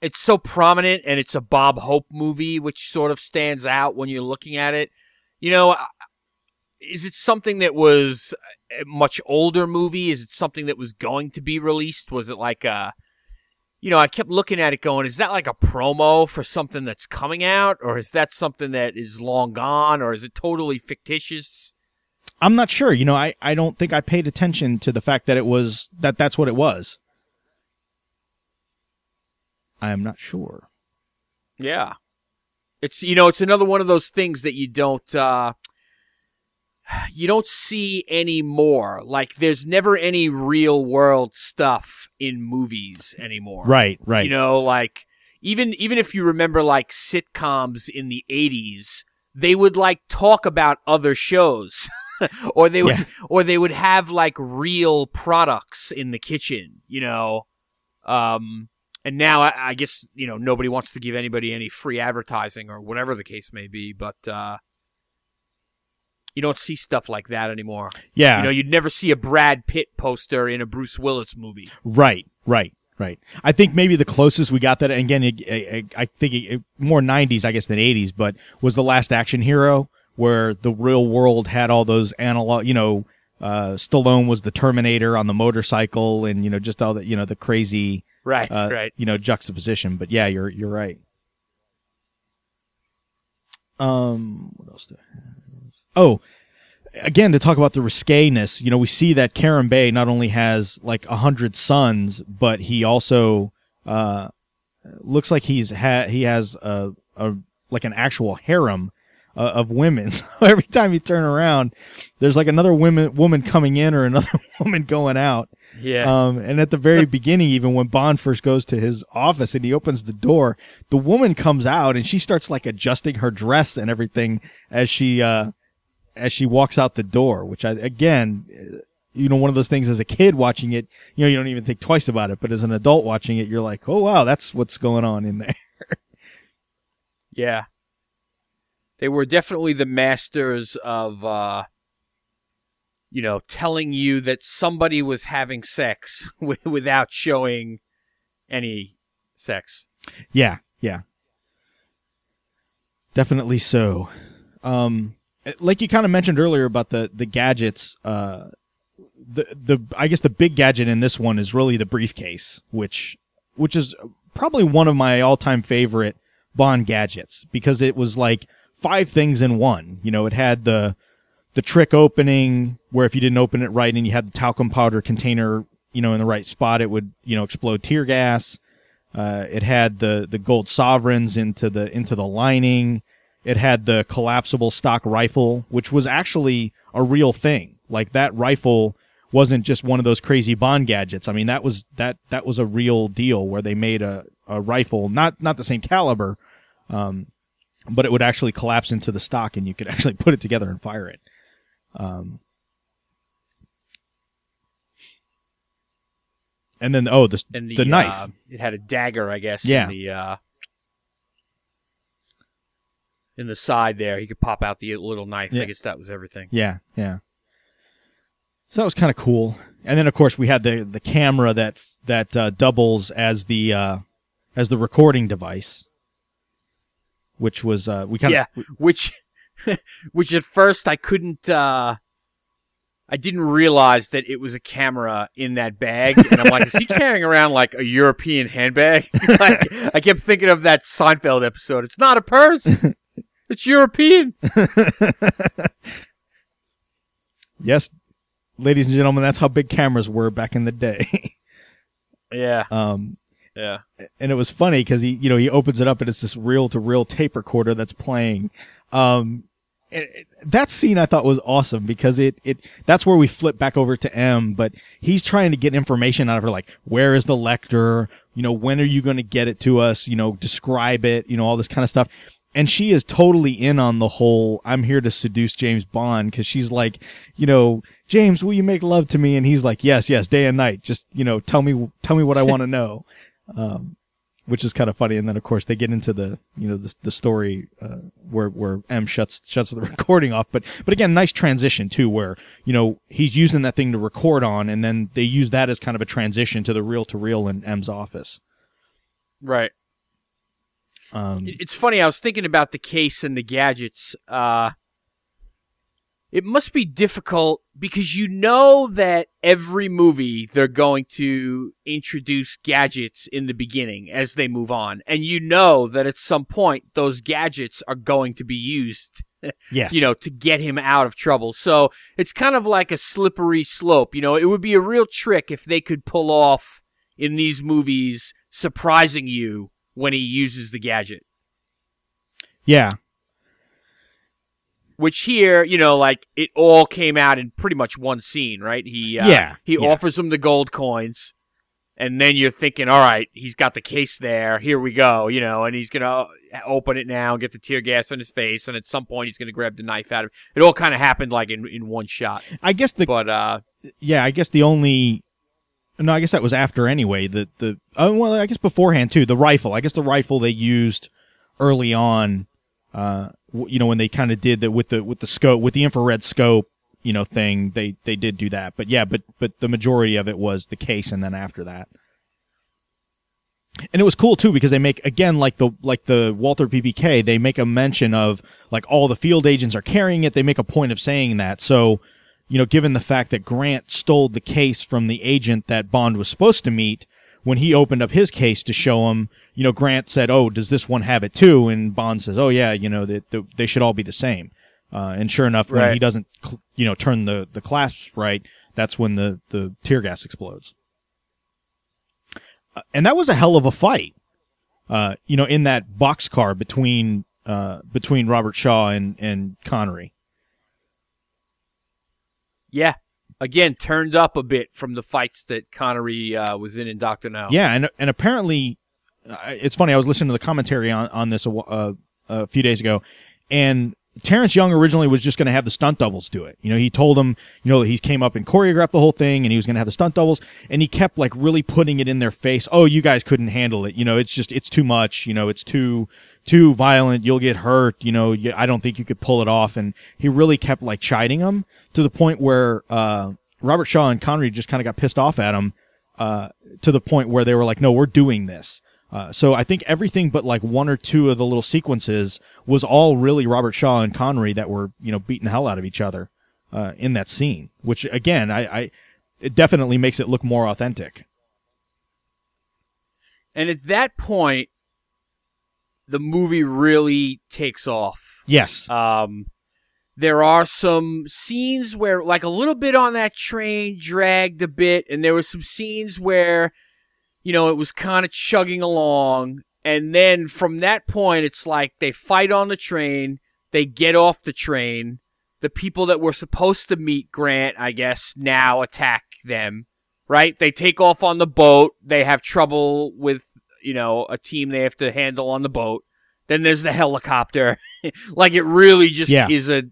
I: it's so prominent and it's a Bob Hope movie which sort of stands out when you're looking at it. You know, is it something that was a much older movie? Is it something that was going to be released? Was it like a you know, I kept looking at it going, is that like a promo for something that's coming out or is that something that is long gone or is it totally fictitious?
B: I'm not sure you know I I don't think I paid attention to the fact that it was that that's what it was I am not sure
I: Yeah. It's you know, it's another one of those things that you don't uh you don't see anymore. Like there's never any real world stuff in movies anymore.
B: right right
I: You know, like even even if you remember like sitcoms in the 80s, they would like talk about other shows. <laughs> or they would
B: Yeah.
I: or they would have like real products in the kitchen, you know. Um and now I, I guess, you know, nobody wants to give anybody any free advertising or whatever the case may be, but uh you don't see stuff like that anymore.
B: yeah
I: You know, you'd never see a Brad Pitt poster in a Bruce Willis movie.
B: Right, right, right. I think maybe the closest we got that, and again, it, I, I think it, more '90s, I guess, than '80s, but was the Last Action Hero, where the real world had all those analog. You know, uh, Stallone was the Terminator on the motorcycle, and you know, just all that, you know, the crazy,
I: Right,
B: uh,
I: right.
B: you know, juxtaposition. But yeah, you're you're right. Um, what else? Do I have? Oh, again, to talk about the risqueness, you know, we see that Kerim Bey not only has like a hundred sons, but he also uh, looks like he's ha- he has a, a like an actual harem uh, of women. <laughs> So every time you turn around, there's like another woman woman coming in or another <laughs> woman going out.
I: Yeah.
B: Um, and at the very <laughs> beginning, even when Bond first goes to his office and he opens the door, the woman comes out and she starts like adjusting her dress and everything as she, uh, as she walks out the door, which I, again, you know, one of those things as a kid watching it, you know, you don't even think twice about it, but as an adult watching it, you're like, oh wow, that's what's going on in there.
I: Yeah. They were definitely the masters of, uh, you know, telling you that somebody was having sex <laughs> wi- without showing any sex.
B: Yeah, yeah. Definitely so. Um, like you kind of mentioned earlier about the the gadgets. Uh, the the I guess the big gadget in this one is really the briefcase, which which is probably one of my all time favorite Bond gadgets because it was like five things in one. You know, it had the the trick opening where if you didn't open it right and you had the talcum powder container, you know, in the right spot, it would you know explode tear gas. Uh, it had the the gold sovereigns into the into the lining. It had the collapsible stock rifle, which was actually a real thing. Like that rifle wasn't just one of those crazy Bond gadgets. I mean, that was that that was a real deal where they made a, a rifle, not not the same caliber, um, but it would actually collapse into the stock, and you could <laughs> actually put it together and fire it. Um, and then oh the
I: And the,
B: the knife.
I: uh, it had a dagger, I guess.
B: Yeah.
I: In the, uh, in the side there, he could pop out the little knife.
B: Yeah.
I: I guess that was everything.
B: Yeah, yeah. So that was kind of cool. And then of course we had the the camera that that uh, doubles as the uh, as the recording device, which was uh, we kind of
I: yeah,
B: of
I: which, <laughs> which at first I couldn't. uh I didn't realize that it was a camera in that bag, and I'm like, is he <laughs> carrying around like a European handbag? <laughs> like, I kept thinking of that Seinfeld episode. It's not a purse. It's European.
B: Yes, ladies and gentlemen, that's how big cameras were back in the day.
I: Yeah,
B: um,
I: yeah.
B: and it was funny because he, you know, he opens it up and it's this reel to reel tape recorder that's playing. Um, it, it- that scene I thought was awesome because it, it, that's where we flip back over to M, but he's trying to get information out of her, like, where is the Lektor? You know, when are you going to get it to us? You know, describe it, you know, all this kind of stuff. And she is totally in on the whole, I'm here to seduce James Bond because she's like, you know, James, will you make love to me? And he's like, yes, yes, day and night. Just, you know, tell me, tell me what I want to <laughs> know. Um, which is kind of funny. And then of course they get into the, you know, the, the story, uh, where, where M shuts, shuts the <laughs> recording off. But, but again, nice transition too, where, you know, he's using that thing to record on and then they use that as kind of a transition to the reel to reel in M's office.
I: Right.
B: Um,
I: It's funny. I was thinking about the case and the gadgets. Uh, it must be difficult because you know that every movie they're going to introduce gadgets in the beginning as they move on, and you know that at some point those gadgets are going to be used <laughs>
B: yes.
I: you know, to get him out of trouble. So it's kind of like a slippery slope. You know, it would be a real trick if they could pull off in these movies surprising you when he uses the gadget.
B: yeah.
I: Which here, you know, like it all came out in pretty much one scene, right? He uh,
B: Yeah,
I: he
B: yeah.
I: offers him the gold coins, and then you're thinking, all right, he's got the case there. Here we go, you know, and he's gonna open it now, and get the tear gas on his face, and at some point he's gonna grab the knife out of it. It all kind of happened like in in one shot.
B: I guess the,
I: But uh,
B: yeah, I guess the only no, I guess that was after anyway. The the oh well, I guess beforehand too. The rifle, I guess the rifle they used early on. Uh, you know when they kind of did that with the with the scope with the infrared scope, you know thing. They they did do that, but yeah, but but the majority of it was the case, and then after that. And it was cool too because they make again like the like the Walther PPK they make a mention of like all the field agents are carrying it they make a point of saying that so you know given the fact that Grant stole the case from the agent that Bond was supposed to meet when he opened up his case to show him you know Grant said oh does this one have it too and Bond says oh yeah you know that that they should all be the same uh, and sure enough when
I: Right.
B: he doesn't you know turn the the clasps right that's when the the tear gas explodes Uh, and that was a hell of a fight. Uh, you know, in that boxcar between uh, between Robert Shaw and and Connery.
I: yeah, again turned up a bit from the fights that Connery uh, was in in Doctor No.
B: Yeah, and and apparently, it's funny. I was listening to the commentary on on this a, uh, a few days ago, and Terence Young originally was just going to have the stunt doubles do it. You know, he told him, you know, he came up and choreographed the whole thing, and he was going to have the stunt doubles, and he kept like really putting it in their face. Oh, you guys couldn't handle it. You know, it's just it's too much. You know, it's too too violent. You'll get hurt. You know, you, I don't think you could pull it off. And he really kept like chiding them to the point where uh, Robert Shaw and Connery just kind of got pissed off at him uh, to the point where they were like, no, we're doing this. Uh, so I think everything but like one or two of the little sequences was all really Robert Shaw and Connery that were, you know, beating the hell out of each other, uh, in that scene, which again, I, I, it definitely makes it look more authentic.
I: And at that point, the movie really takes off.
B: Yes.
I: Um, there are some scenes where, like, a little bit on that train dragged a bit, and there were some scenes where, you know, it was kind of chugging along. And then from that point, it's like they fight on the train, they get off the train. The people that were supposed to meet Grant, I guess, now attack them, right? They take off on the boat. They have trouble with, you know, a team they have to handle on the boat. Then there's the helicopter. <laughs> like it really just
B: Yeah.
I: is a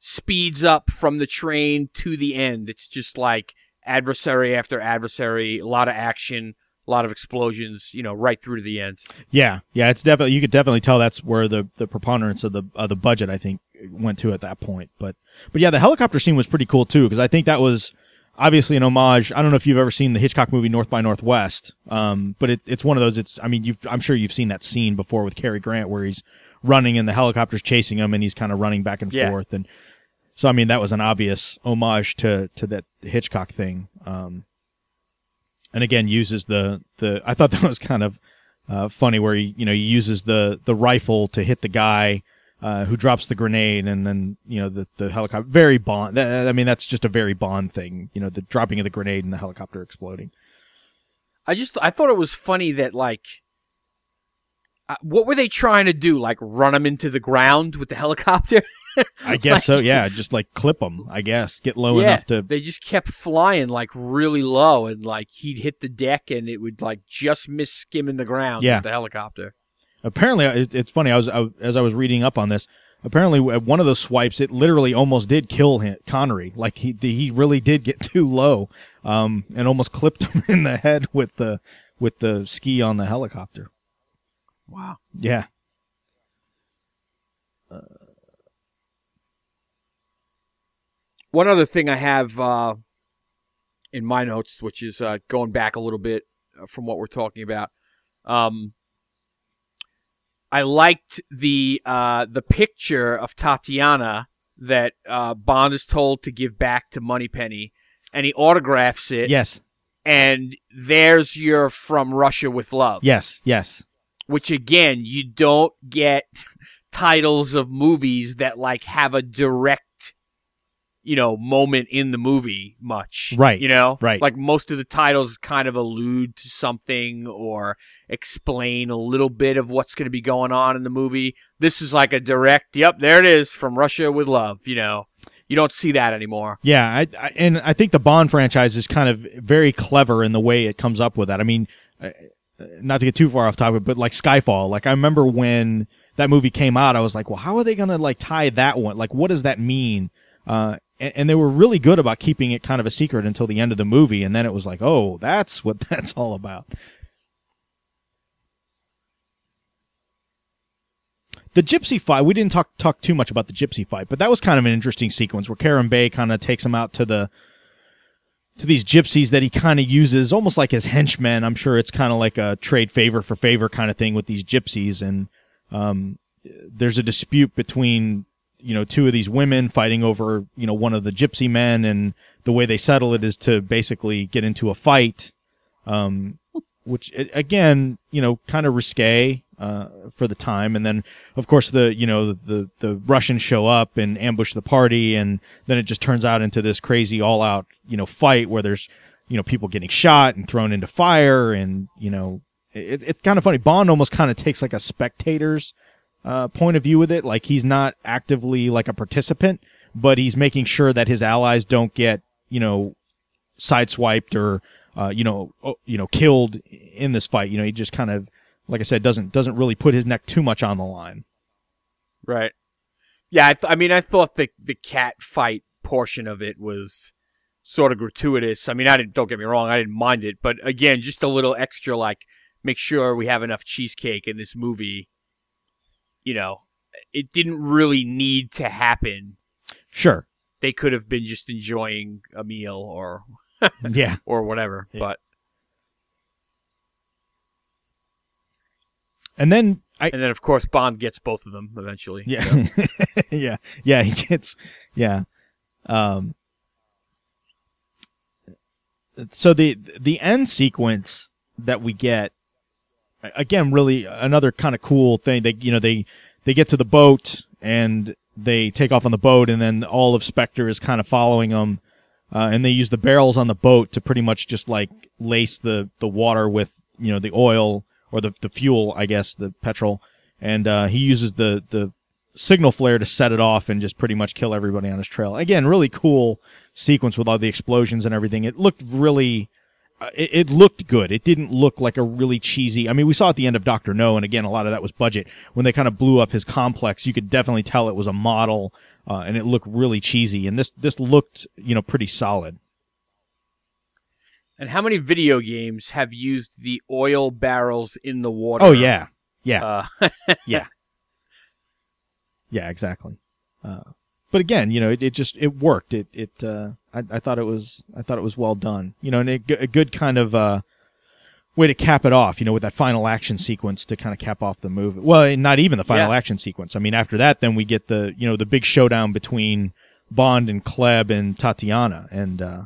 I: speeds up from the train to the end. It's just like adversary after adversary, a lot of action, a lot of explosions, you know, right through to the end.
B: Yeah. Yeah. It's definitely, you could definitely tell that's where the, the preponderance of the, of the budget, I think, went to at that point. But, but yeah, the helicopter scene was pretty cool too, because I think that was obviously an homage. I don't know if you've ever seen the Hitchcock movie North by Northwest. Um, but it, it's one of those, it's, I mean, you've, I'm sure you've seen that scene before with Cary Grant where he's running and the helicopter's chasing him and he's kind of running back and
I: Yeah.
B: forth. And so, I mean, that was an obvious homage to, to that Hitchcock thing. Um, and again, uses the, the, I thought <laughs> that was kind of, uh, funny where he, you know, he uses the, the rifle to hit the guy, uh, who drops the grenade, and then you know the the helicopter. Very Bond. That, I mean, that's just a very Bond thing. You know, the dropping of the grenade and the helicopter exploding.
I: I just I thought it was funny that like uh, what were they trying to do? Like run him into the ground with the helicopter? <laughs>
B: I <laughs> guess so. Yeah, just like clip them. I guess get low
I: yeah,
B: enough to.
I: they just kept flying like really low, and like he'd hit the deck, and it would like just miss skimming the ground
B: Yeah.
I: with the helicopter.
B: Apparently, it, it's funny. I was I, as I was reading up on this. Apparently, at one of those swipes, it literally almost did kill him, Connery. Like he he really did get <laughs> too low, um, and almost clipped <laughs> him in the head with the with the ski on the helicopter.
I: Wow.
B: Yeah.
I: One other thing I have uh, in my notes, which is uh, going back a little bit uh, from what we're talking about. Um, I liked the uh, the picture of Tatiana that uh, Bond is told to give back to Moneypenny, and he autographs it.
B: Yes.
I: And there's your "From Russia with Love,"
B: Yes. Yes.
I: which again you don't get titles of movies that like have a direct you know moment in the movie much
B: Right,
I: you know
B: right.
I: like most of the titles kind of allude to something or explain a little bit of what's going to be going on in the movie this is like a direct yep there it is from russia with love you know you don't see that anymore
B: Yeah, I, I, and I think the Bond franchise is kind of very clever in the way it comes up with that. I mean, uh, not to get too far off topic, but like Skyfall, like I remember when that movie came out, I was like, well, how are they going to like tie that one? Like, what does that mean? Uh, and, and they were really good about keeping it kind of a secret until the end of the movie. And then it was like, oh, that's what <laughs> that's all about. The gypsy fight, we didn't talk talk too much about the gypsy fight, but that was kind of an interesting sequence where Kerim Bey kind of takes him out to the to these gypsies that he kind of uses almost like his henchmen. I'm sure it's kind of like a trade favor for favor kind of thing with these gypsies. And, um, there's a dispute between, you know, two of these women fighting over, you know, one of the gypsy men. And the way they settle it is to basically get into a fight. Um, which again, you know, kind of risque, uh, for the time. And then, of course, the, you know, the, the Russians show up and ambush the party. And then it just turns out into this crazy all out, you know, fight where there's, you know, people getting shot and thrown into fire. And, you know, it, it's kind of funny. Bond almost kind of takes like a spectator's, uh, point of view with it. Like he's not actively like a participant, but he's making sure that his allies don't get, you know, sideswiped or, uh, you know, you know, killed in this fight. You know, he just kind of, like I said, doesn't doesn't really put his neck too much on the line.
I: Right. Yeah, I, th- I mean, I thought the the cat fight portion of it was sort of gratuitous. I mean, I didn't. Don't get me wrong, I didn't mind it, but again, just a little extra, like make sure we have enough cheesecake in this movie. You know, it didn't really need to happen.
B: Sure.
I: They could have been just enjoying a meal or <laughs>
B: Yeah.
I: or whatever.
B: Yeah.
I: But
B: And then I
I: and then of course Bond gets both of them eventually.
B: yeah.
I: So, <laughs>
B: yeah. Yeah, he gets yeah. Um so the the end sequence that we get again really another kind of cool thing they you know they they get to the boat and they take off on the boat and then all of Spectre is kind of following them uh, and they use the barrels on the boat to pretty much just like lace the the water with you know the oil or the the fuel I guess the petrol and uh, he uses the the signal flare to set it off and just pretty much kill everybody on his trail. Again, really cool sequence with all the explosions and everything. It looked really, it, it looked good. It didn't look like a really cheesy. I mean, we saw at the end of Doctor No, and again, a lot of that was budget. When they kind of blew up his complex, you could definitely tell it was a model, uh, and it looked really cheesy. And this this looked, you know, pretty solid.
I: and how many video games have used the oil barrels in the water?
B: Oh yeah, yeah.
I: Uh, <laughs>
B: Yeah. Yeah, exactly. Uh, but again, you know, it, it just it worked. It it uh, I, I thought it was I thought it was well done. You know, and a, g- a good kind of uh, way to cap it off. You know, with that final action sequence to kind of cap off the movie. Well, not even the final
I: Yeah.
B: action sequence. I mean, after that, then we get the you know the big showdown between Bond and Klebb and Tatiana, and uh,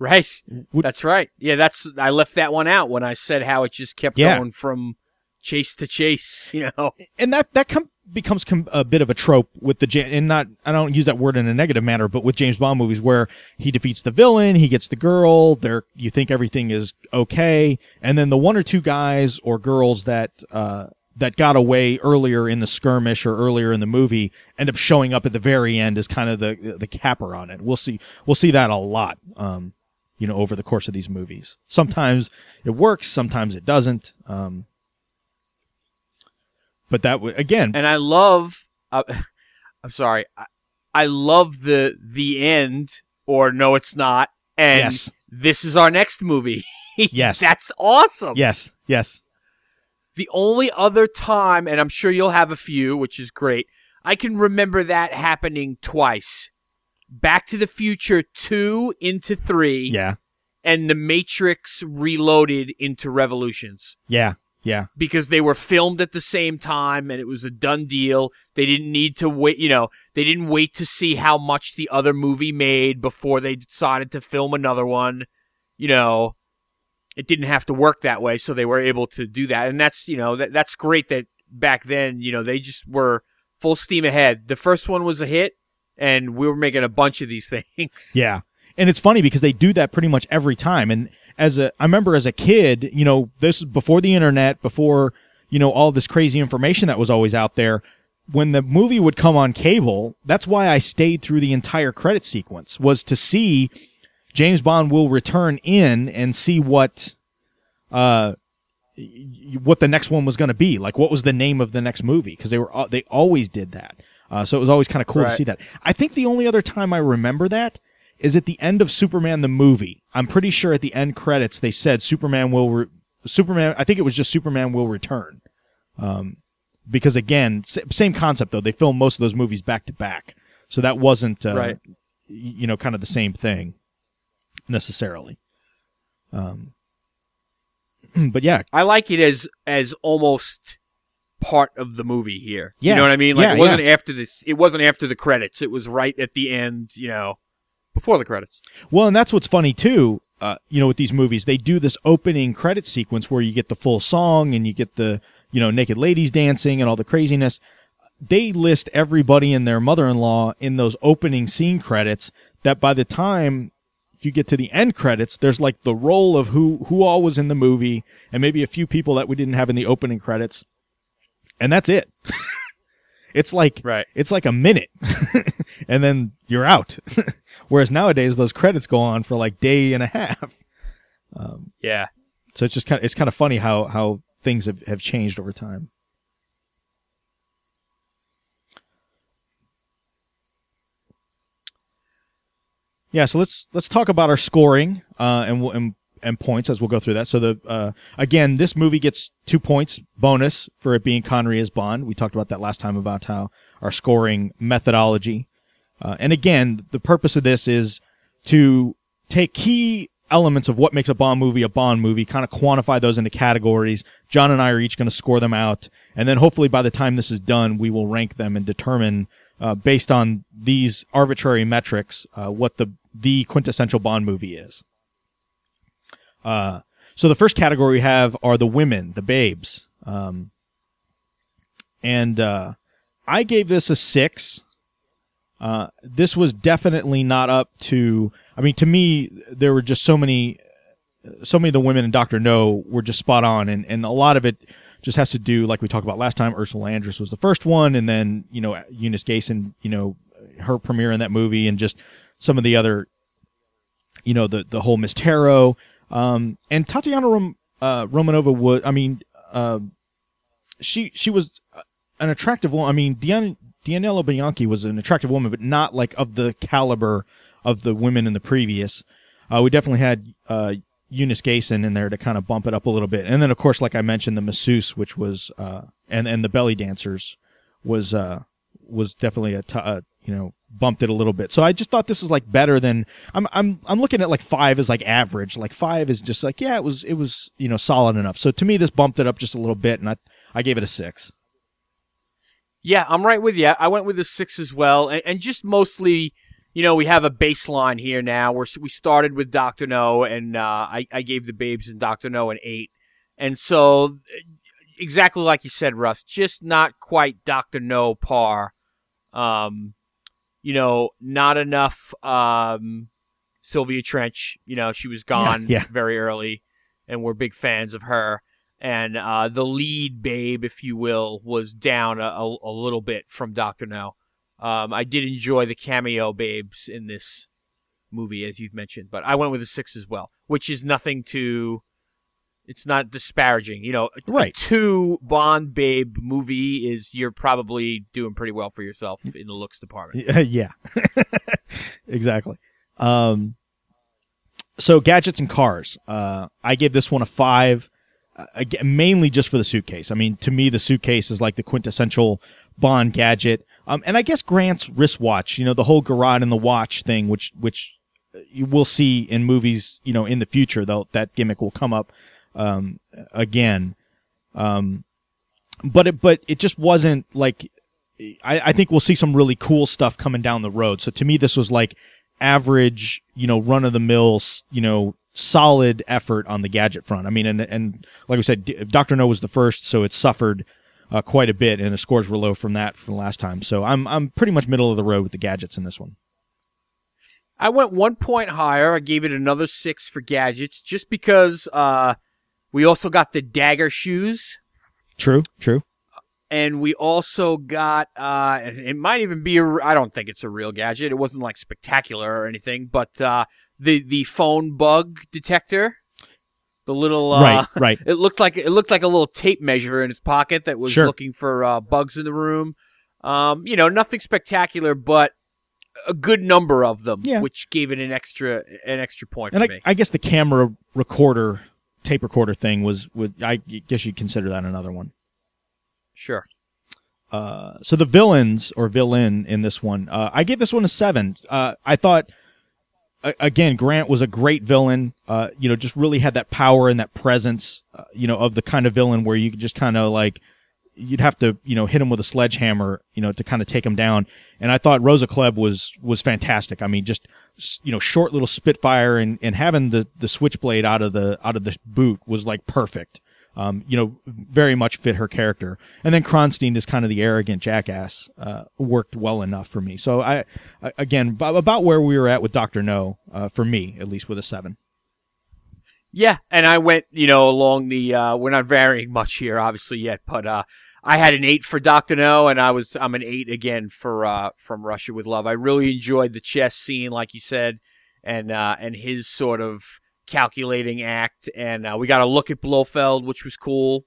I: Right.
B: Would-
I: that's right. Yeah, that's I left that one out when I said how it just kept
B: Yeah.
I: going from chase to chase, <laughs> you know.
B: and that that com- becomes com- a bit of a trope with the and not I don't use that word in a negative manner, but with James Bond movies where he defeats the villain, he gets the girl, there you think everything is okay, and then the one or two guys or girls that uh, that got away earlier in the skirmish or earlier in the movie end up showing up at the very end as kind of the the capper on it. We'll see we'll see that a lot. Um, you know, over the course of these movies. Sometimes it works, sometimes it doesn't. Um, but that w- again,
I: and I love. Uh, <laughs> I'm sorry. I, I love the the end, or no, it's not. And
B: yes,
I: this is our next movie. <laughs>
B: Yes.
I: that's awesome.
B: yes, yes,
I: The only other time, and I'm sure you'll have a few, which is great. I can remember that happening twice. Back to the Future 2 into 3,
B: yeah,
I: and The Matrix Reloaded into Revolutions.
B: yeah, yeah,
I: because they were filmed at the same time and it was a done deal. They didn't need to wait, you know, they didn't wait to see how much the other movie made before they decided to film another one. You know, it didn't have to work that way, so they were able to do that. And that's, you know, that that's great that back then, you know, they just were full steam ahead. The first one was a hit and we were making a bunch of these <laughs> things.
B: yeah. And it's funny because they do that pretty much every time. And as a, I remember as a kid, you know, this before the internet, before you know all this crazy information that was always out there. When the movie would come on cable, that's why I stayed through the entire credit sequence was to see James Bond will return in and see what uh what the next one was going to be like what was the name of the next movie because they were they always did that. Uh, so it was always kind of cool to see that. I think the only other time i remember that is at the end of superman the movie i'm pretty sure at the end credits they said superman will re- superman i think it was just superman will return um, because again same concept though they filmed most of those movies back to back so that wasn't uh,
I: Right.
B: you know kind of the same thing necessarily um, <clears throat> but yeah
I: I like it as as almost part of the movie here.
B: Yeah.
I: You know what I mean? Like
B: Yeah,
I: it wasn't after this it wasn't after the credits. It was right at the end, you know, before the credits.
B: Well, and that's what's funny too. Uh, you know, with these movies, they do this opening credit sequence where you get the full song and you get the you know naked ladies dancing and all the craziness. They list everybody and their mother-in-law in those opening scene credits. That by the time you get to the end credits, there's like the role of who who all was in the movie and maybe a few people that we didn't have in the opening credits, and that's it. <laughs> it's like
I: Right.
B: it's like a minute, <laughs> and then you're out. <laughs> Whereas nowadays those credits go on for like day and a half. <laughs>
I: Yeah.
B: So it's just kind of it's kind of funny how how things have, have changed over time. Yeah, so let's let's talk about our scoring uh, and, we'll- and and points as we'll go through that. So the uh, again, this movie gets two points bonus for it being Connery as Bond. We talked about that last time about how our scoring methodology. Uh, and again, the purpose of this is to take key elements of what makes a Bond movie a Bond movie, kind of quantify those into categories. John and I are each going to score them out, and then hopefully by the time this is done, we will rank them and determine, uh, based on these arbitrary metrics, uh, what the the quintessential Bond movie is. Uh, so the first category we have are the women, the babes, um, and uh, I gave this a six. Uh, this was definitely not up to. I mean, to me, there were just so many, so many of the women in Doctor No were just spot on, and and a lot of it just has to do, like we talked about last time. Ursula Andress was the first one, and then you know Eunice Gayson, you know, her premiere in that movie, and just some of the other, you know, the the whole Miss Taro, um, and Tatiana Rom, uh, Romanova was. I mean, uh, she she was an attractive woman. I mean, Dian, Dianella Bianchi was an attractive woman, but not like of the caliber of the women in the previous. Uh, we definitely had uh, Eunice Gayson in there to kind of bump it up a little bit, and then of course, like I mentioned, the masseuse, which was uh, and and the belly dancers was uh, was definitely a t- uh, you know bumped it a little bit. So I just thought this was like better than I'm I'm I'm looking at like five as like average. Like five is just like yeah, it was it was you know solid enough. So to me, this bumped it up just a little bit, and I I gave it a six.
I: Yeah, I'm right with you. I went with the six as well, and, and just mostly, you know, we have a baseline here now. Where we started with Doctor No, and uh, I, I gave the Babes and Doctor No an eight, and so exactly like you said, Russ. Just not quite Doctor No par. Um, you know, not enough. Um, Sylvia Trench. You know, she was gone
B: yeah.
I: very early, and we're big fans of her. And uh, the lead babe, if you will, was down a, a, a little bit from Doctor No. Um, I did enjoy the cameo babes in this movie, as you've mentioned, but I went with a six as well, which is nothing to. It's not disparaging, you know.
B: Right.
I: A two Bond babe movie is you're probably doing pretty well for yourself in the looks department. <laughs>
B: yeah, <laughs> exactly. Um, so gadgets and cars. Uh, I gave this one a five, again, mainly just for the suitcase. I mean, to me, the suitcase is like the quintessential Bond gadget. Um, and I guess Grant's wristwatch, you know, the whole garage and the watch thing, which, which you will see in movies, you know, in the future, though, that gimmick will come up, um, again. Um, but it, but it just wasn't like, I, I think we'll see some really cool stuff coming down the road. So to me, this was like average, you know, run of the mill, you know, solid effort on the gadget front. I mean, and, and like we said, Dr. No was the first, so it suffered uh, quite a bit and the scores were low from that from the last time. So I'm, I'm pretty much middle of the road with the gadgets in this one.
I: I went one point higher. I gave it another six for gadgets, just because uh, we also got the dagger shoes.
B: True, true.
I: and we also got uh it might even be a I don't think it's a real gadget. It wasn't like spectacular or anything, but uh the the phone bug detector, the little uh
B: right, right. <laughs>
I: it looked like it looked like a little tape measure in his pocket that was
B: Sure.
I: looking for uh bugs in the room. Um you know, nothing spectacular, but a good number of them,
B: Yeah.
I: which gave it an extra an extra point.
B: And I. I guess the camera recorder, tape recorder thing was, would I guess you'd consider that another one.
I: sure.
B: Uh, so the villains or villain in this one, uh, I gave this one a seven. Uh, I thought, again, Grant was a great villain. Uh, you know, just really had that power and that presence, uh, you know, of the kind of villain where you could just kind of like, you'd have to, you know, hit him with a sledgehammer, you know, to kind of take him down. And I thought Rosa Klebb was, was fantastic. I mean, just, you know, short little spitfire and, and having the, the switchblade out of the, out of the boot was like perfect. Um, you know, very much fit her character. And then Kronstein is kind of the arrogant jackass, uh, worked well enough for me. So I, again, b- about where we were at with Dr. No, uh, for me, at least with a seven.
I: Yeah, and I went, you know, along the. Uh, we're not varying much here, obviously yet, but uh, I had an eight for Doctor No, and I was I'm an eight again for uh, from Russia with Love. I really enjoyed the chess scene, like you said, and uh, and his sort of calculating act, and uh, we got a look at Blofeld, which was cool,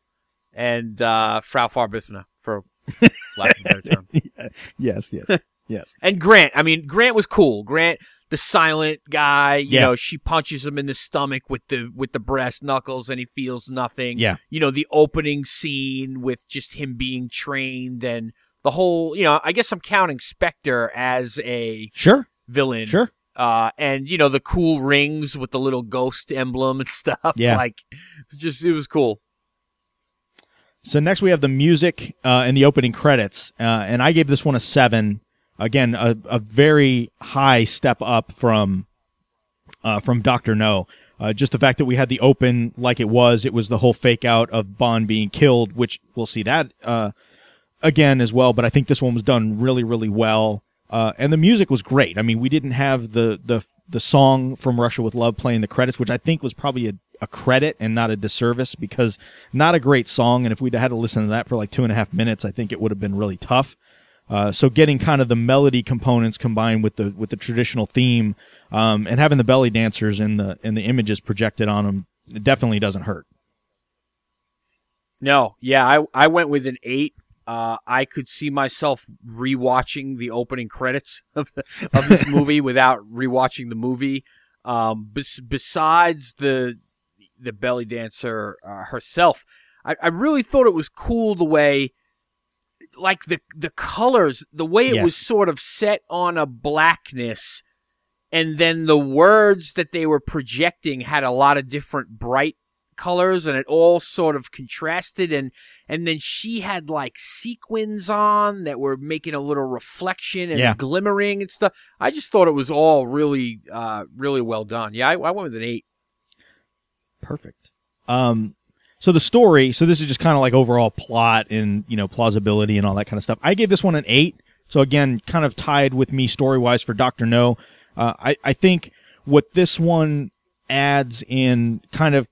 I: and uh, Frau Farbissina for <laughs> lack of a better term. <laughs>
B: Yes, yes, yes. <laughs>
I: And Grant, I mean, Grant was cool. Grant, the silent guy, you
B: Yeah.
I: know, she punches him in the stomach with the with the brass knuckles, and he feels nothing.
B: Yeah.
I: You know, the opening scene with just him being trained and the whole, you know, I guess I'm counting Spectre as a
B: Sure,
I: villain.
B: sure.
I: Uh, and you know the cool rings with the little ghost emblem and <laughs> stuff.
B: Yeah.
I: Like, just it was cool.
B: So next we have the music uh, and the opening credits, uh, and I gave this one a seven. Again, a, a very high step up from uh, from Doctor No. Uh, just the fact that we had the open like it was, it was the whole fake out of Bond being killed, which we'll see that uh, again as well. But I think this one was done really, really well, uh, and the music was great. I mean, we didn't have the the the song from Russia with Love playing the credits, which I think was probably a, a credit and not a disservice because not a great song. And if we'd had to listen to that for like two and a half minutes, I think it would have been really tough. Uh, so getting kind of the melody components combined with the with the traditional theme, um, and having the belly dancers and the and the images projected on them, it definitely doesn't hurt.
I: No, yeah, I I went with an eight. Uh, I could see myself rewatching the opening credits <laughs> of the, of this movie <laughs> without rewatching the movie. Um, bes- besides the the belly dancer uh, herself, I, I really thought it was cool the way, like the the colors, the way it was sort of set on a blackness, and then the words that they were projecting had a lot of different bright colors and it all sort of contrasted and and then she had like sequins on that were making a little reflection and
B: Yeah.
I: glimmering and stuff. I just thought it was all really uh really well done. Yeah, I, I went with an eight.
B: Perfect. Um, So the story, so this is just kind of like overall plot and, you know, plausibility and all that kind of stuff. I gave this one an eight. So again, kind of tied with me story wise for Dr. No. Uh, I, I think what this one adds in kind of,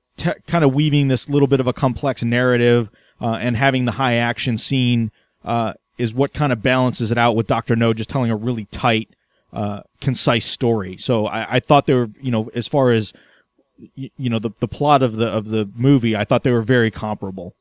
B: kind of weaving this little bit of a complex narrative, uh, and having the high action scene, uh, is what kind of balances it out with Dr. No just telling a really tight, uh, concise story. So I, I thought they were, you know, as far as, y- you know, the, the plot of the, of the movie, I thought they were very comparable.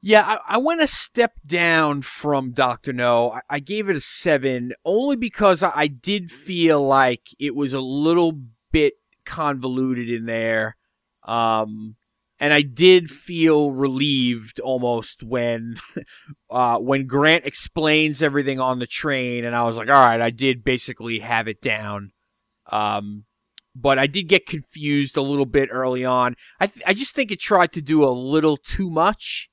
I: Yeah, I, I went a step down from Doctor No. I, I gave it a seven only because I, I did feel like it was a little bit convoluted in there, um, and I did feel relieved almost when <laughs> uh, when Grant explains everything on the train, and I was like, all right, I did basically have it down. Um, but I did get confused a little bit early on. I th- I just think it tried to do a little too much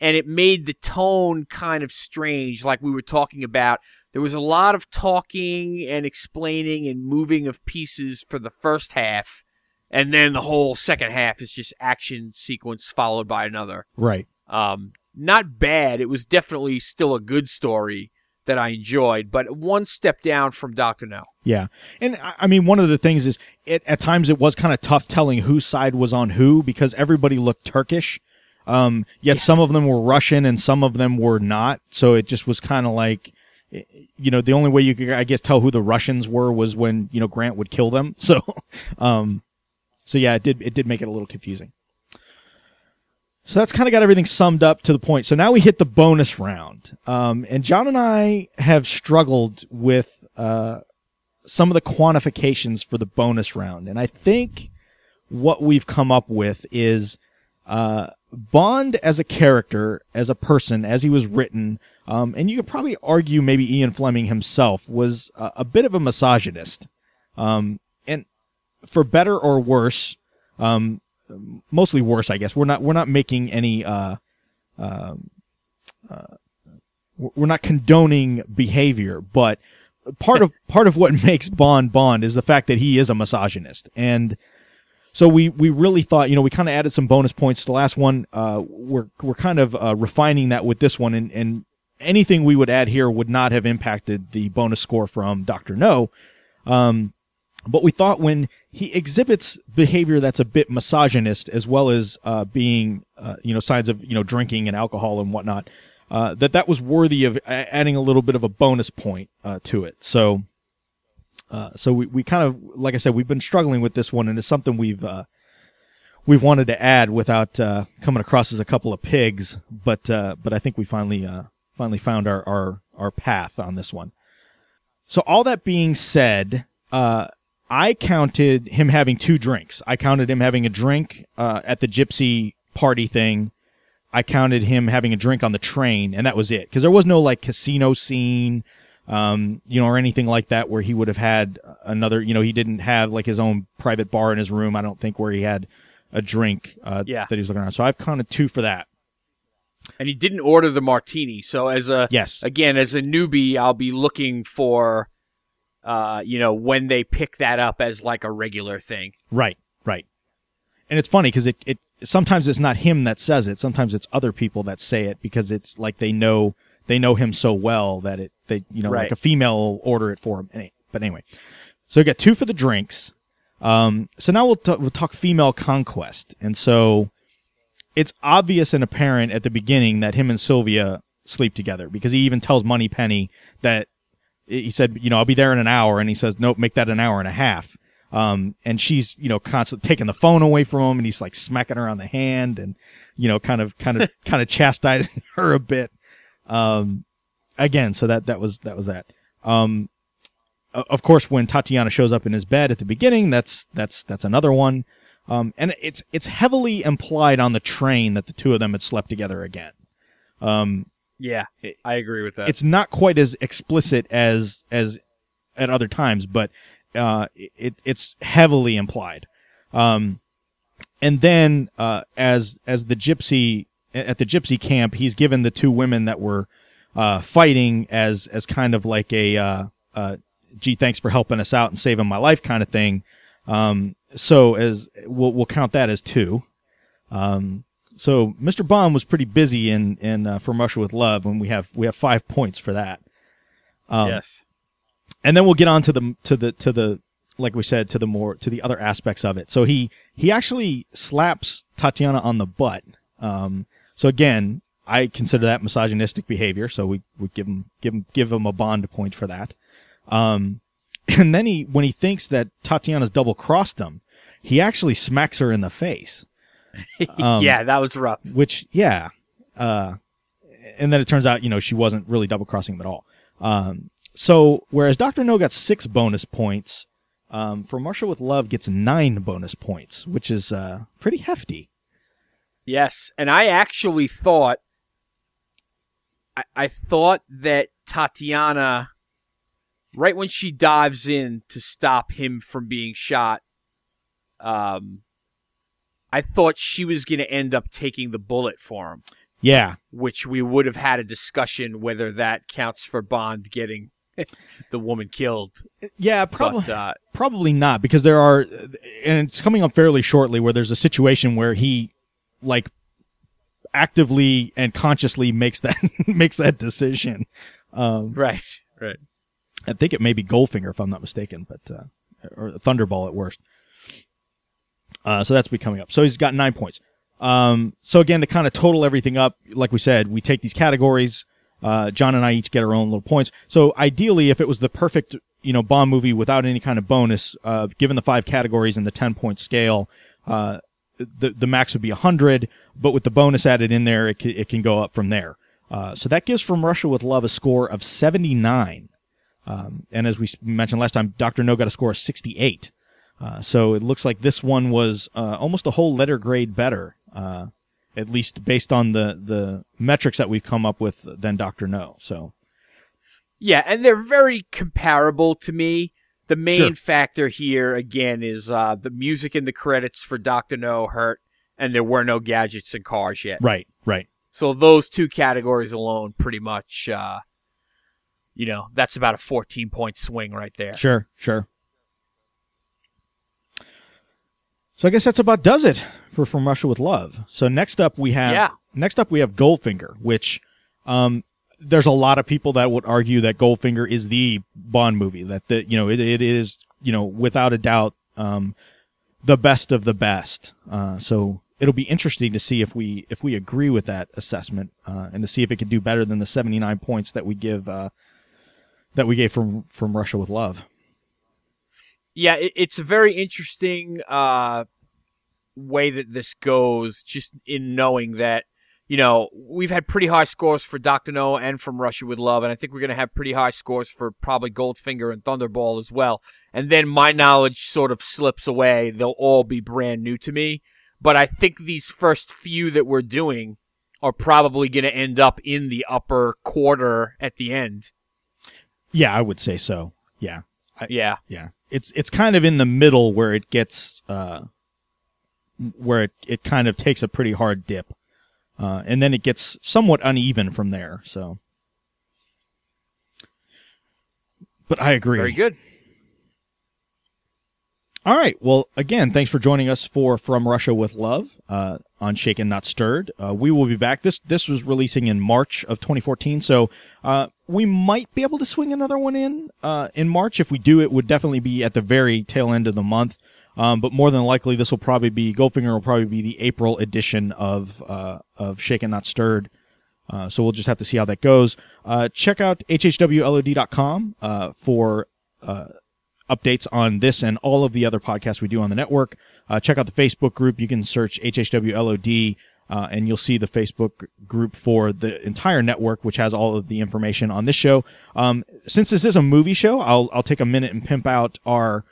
I: and it made the tone kind of strange, like we were talking about. There was a lot of talking and explaining and moving of pieces for the first half, and then the whole second half is just action sequence followed by another.
B: Right.
I: Um, not bad. It was definitely still a good story that I enjoyed, but one step down from Doctor No.
B: Yeah. And I mean, one of the things is it, at times it was kind of tough telling whose side was on who because everybody looked Turkish. Um, yet some of them were Russian and some of them were not. So it just was kind of like, you know, the only way you could, I guess, tell who the Russians were was when, you know, Grant would kill them. <laughs> So, um, so yeah, it did, it did make it a little confusing. So that's kind of got everything summed up to the point. So now we hit the bonus round. Um, and John and I have struggled with, uh, some of the quantifications for the bonus round. And I think what we've come up with is, uh, Bond as a character, as a person, as he was written, um, and you could probably argue maybe Ian Fleming himself was a, a bit of a misogynist. Um, and for better or worse, um, mostly worse, I guess. We're not, we're not making any, uh, um, uh, we're not condoning behavior, but part of, part of what <laughs> makes Bond Bond is the fact that he is a misogynist. And, so we, we really thought, you know, we kind of added some bonus points to the last one. Uh, we're, we're kind of, uh, refining that with this one and, and anything we would add here would not have impacted the bonus score from Dr. No. Um, but we thought when he exhibits behavior that's a bit misogynist as well as, uh, being, uh, you know, signs of, you know, drinking and alcohol and whatnot, uh, that that was worthy of adding a little bit of a bonus point, uh, to it. So, uh, so we, we kind of, like I said, we've been struggling with this one and it's something we've, uh, we've wanted to add without, uh, coming across as a couple of pigs. But, uh, but I think we finally, uh, finally found our, our, our path on this one. So all that being said, uh, I counted him having two drinks. I counted him having a drink, at the gypsy party thing. I counted him having a drink on the train and that was it. Cause there was no like casino scene um, you know, or anything like that where he would have had another, you know, he didn't have like his own private bar in his room. I don't think where he had a drink, uh,
I: Yeah.
B: that he was looking around. So I've counted two for that.
I: And he didn't order the martini, so as a
B: Yes.
I: again as a newbie, I'll be looking for, uh, you know, when they pick that up as like a regular thing.
B: Right. Right. And it's funny because it, it, sometimes it's not him that says it. Sometimes it's other people that say it because it's like they know, they know him so well that it, they, you know,
I: Right.
B: like a female will order it for him. But anyway, so we got two for the drinks. Um, so now we'll, t- we'll talk female conquest. And so it's obvious and apparent at the beginning that him and Sylvia sleep together because he even tells Moneypenny that he said, you know, I'll be there in an hour. And he says, nope, make that an hour and a half. Um, and she's, you know, constantly taking the phone away from him and he's like smacking her on the hand and, you know, kind of, kind of, <laughs> kind of chastising her a bit. Um, again, so that, that was, that was that. Um, of course, when Tatiana shows up in his bed at the beginning, that's, that's, that's another one. Um, and it's, it's heavily implied on the train that the two of them had slept together again. Um,
I: Yeah,
B: It-
I: I agree with that.
B: it's not quite as explicit as as at other times, but uh, it it's heavily implied. Um, and then uh, as as the gypsy at the gypsy camp, he's given the two women that were uh, fighting as as kind of like a uh, uh, gee, thanks for helping us out and saving my life kind of thing. Um, so as we'll, we'll count that as two. Um, so Mr. Bond was pretty busy in in uh, From Russia with Love, and we have we have five points for that. Um,
I: yes.
B: and then we'll get on to the to the to the like we said to the more to the other aspects of it. So he he actually slaps Tatiana on the butt. Um, so again, I consider that misogynistic behavior. So we would give him give him give him a bond point for that. Um, <laughs> and then he when he thinks that Tatiana's double crossed him, he actually smacks her in the face. <laughs> Um,
I: yeah, that was rough.
B: which yeah uh and then it turns out you know she wasn't really double crossing him at all um so whereas dr no got six bonus points um from Russia with love gets nine bonus points which is uh pretty hefty
I: Yes, and I actually thought, I, I thought that Tatiana, right when she dives in to stop him from being shot, um, I thought she was going to end up taking the bullet for him,
B: yeah
I: which we would have had a discussion whether that counts for Bond getting <laughs> the woman killed.
B: yeah probably
I: But uh,
B: probably not because there are and it's coming up fairly shortly where there's a situation where he like actively and consciously makes that <laughs> makes that decision um
I: right, right.
B: I think it may be Goldfinger if I'm not mistaken, but uh, or Thunderball at worst. Uh, so that's be coming up. So he's got nine points. Um, so again, to kind of total everything up, like we said, we take these categories. Uh, John and I each get our own little points. So ideally, if it was the perfect, you know, Bond movie without any kind of bonus, uh, given the five categories and the 10 point scale, uh, the, the max would be 100, but with the bonus added in there, it can, it can go up from there. Uh, so that gives From Russia with Love a score of 79. Um, and as we mentioned last time, Dr. No got a score of 68. Uh, so it looks like this one was uh, almost a whole letter grade better, uh, at least based on the, the metrics that we've come up with than Dr. No. So,
I: Yeah, and they're very comparable to me. The main
B: Sure.
I: factor here again is uh, the music in the credits for Doctor No hurt, and there were no gadgets and cars yet.
B: right, right.
I: So those two categories alone, pretty much, uh, you know, that's about a 14 point swing right there.
B: Sure, sure. So I guess that's about does it for From Russia with Love. So next up we have
I: Yeah.
B: next up we have Goldfinger, which um, there's a lot of people that would argue that Goldfinger is the Bond movie. That the you know it, it is you know without a doubt um, the best of the best. Uh, so it'll be interesting to see if we if we agree with that assessment uh, and to see if it could do better than the 79 points that we give uh, that we gave from from Russia with Love.
I: Yeah, it, it's a very interesting uh, way that this goes, just in knowing that, you know, we've had pretty high scores for Dr. No and from Russia with Love, and I think we're going to have pretty high scores for probably Goldfinger and Thunderball as well. And then my knowledge sort of slips away. They'll all be brand new to me. But I think these first few that we're doing are probably going to end up in the upper quarter at the end.
B: Yeah, I would say so. Yeah,
I: Yeah.
B: yeah. It's it's kind of in the middle where it gets uh, where it it kind of takes a pretty hard dip, uh, and then it gets somewhat uneven from there. So, but I agree.
I: Very good.
B: All right. Well, again, thanks for joining us for From Russia with Love uh, on Shaken Not Stirred. Uh, we will be back. This this was releasing in March of 2014, so uh, we might be able to swing another one in uh, in March. If we do, it would definitely be at the very tail end of the month. Um, but more than likely, this will probably be Goldfinger will probably be the April edition of uh, of Shaken Not Stirred. Uh, so we'll just have to see how that goes. Uh, check out hhwlod.com uh, for uh, updates on this and all of the other podcasts we do on the network. Uh, check out the Facebook group. You can search HHWLOD, uh, and you'll see the Facebook group for the entire network, which has all of the information on this show. Um, since this is a movie show, I'll, I'll take a minute and pimp out our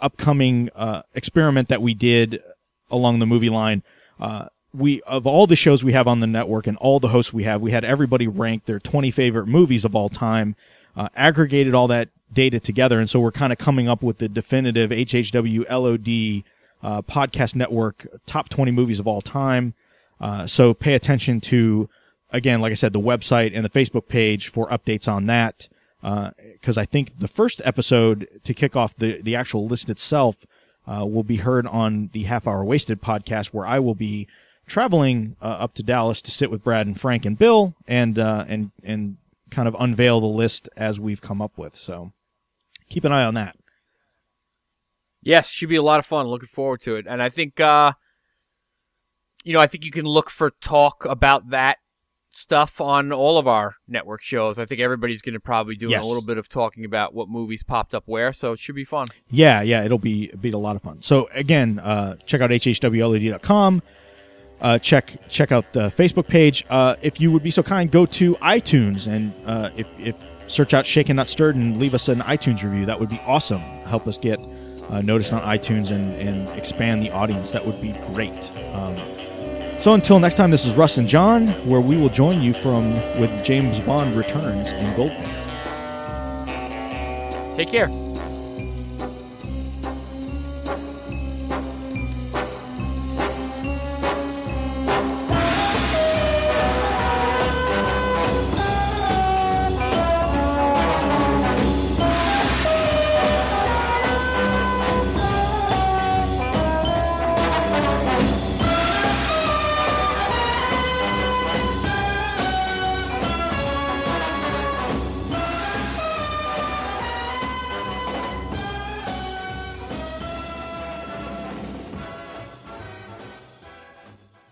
B: upcoming, uh, experiment that we did along the movie line. Uh, we, of all the shows we have on the network and all the hosts we have, we had everybody rank their 20 favorite movies of all time, uh, aggregated all that data together. And so we're kind of coming up with the definitive HHW LOD uh, podcast network top 20 movies of all time. Uh, so pay attention to, again, like I said, the website and the Facebook page for updates on that. Because I think the first episode to kick off the, the actual list itself uh, will be heard on the Half Hour Wasted podcast, where I will be traveling uh, up to Dallas to sit with Brad and Frank and Bill and uh, and and kind of unveil the list as we've come up with. So keep an eye on that.
I: Yes, should be a lot of fun. Looking forward to it. And I think, uh, you know, I think you can look for talk about that stuff on all of our network shows. I think everybody's going to probably do
B: Yes.
I: a little bit of talking about what movies popped up where, so it should be fun.
B: Yeah, yeah, it'll be be a lot of fun. So again, uh, check out hhwlod.com. Uh, check check out the Facebook page. Uh, if you would be so kind, go to iTunes and uh, if, if search out Shaken Not Stirred and leave us an iTunes review. That would be awesome. Help us get uh, noticed on iTunes and, and expand the audience. That would be great. Um, so until next time, this is Russ and John, where we will join you from with James Bond returns in Gold.
I: Take care.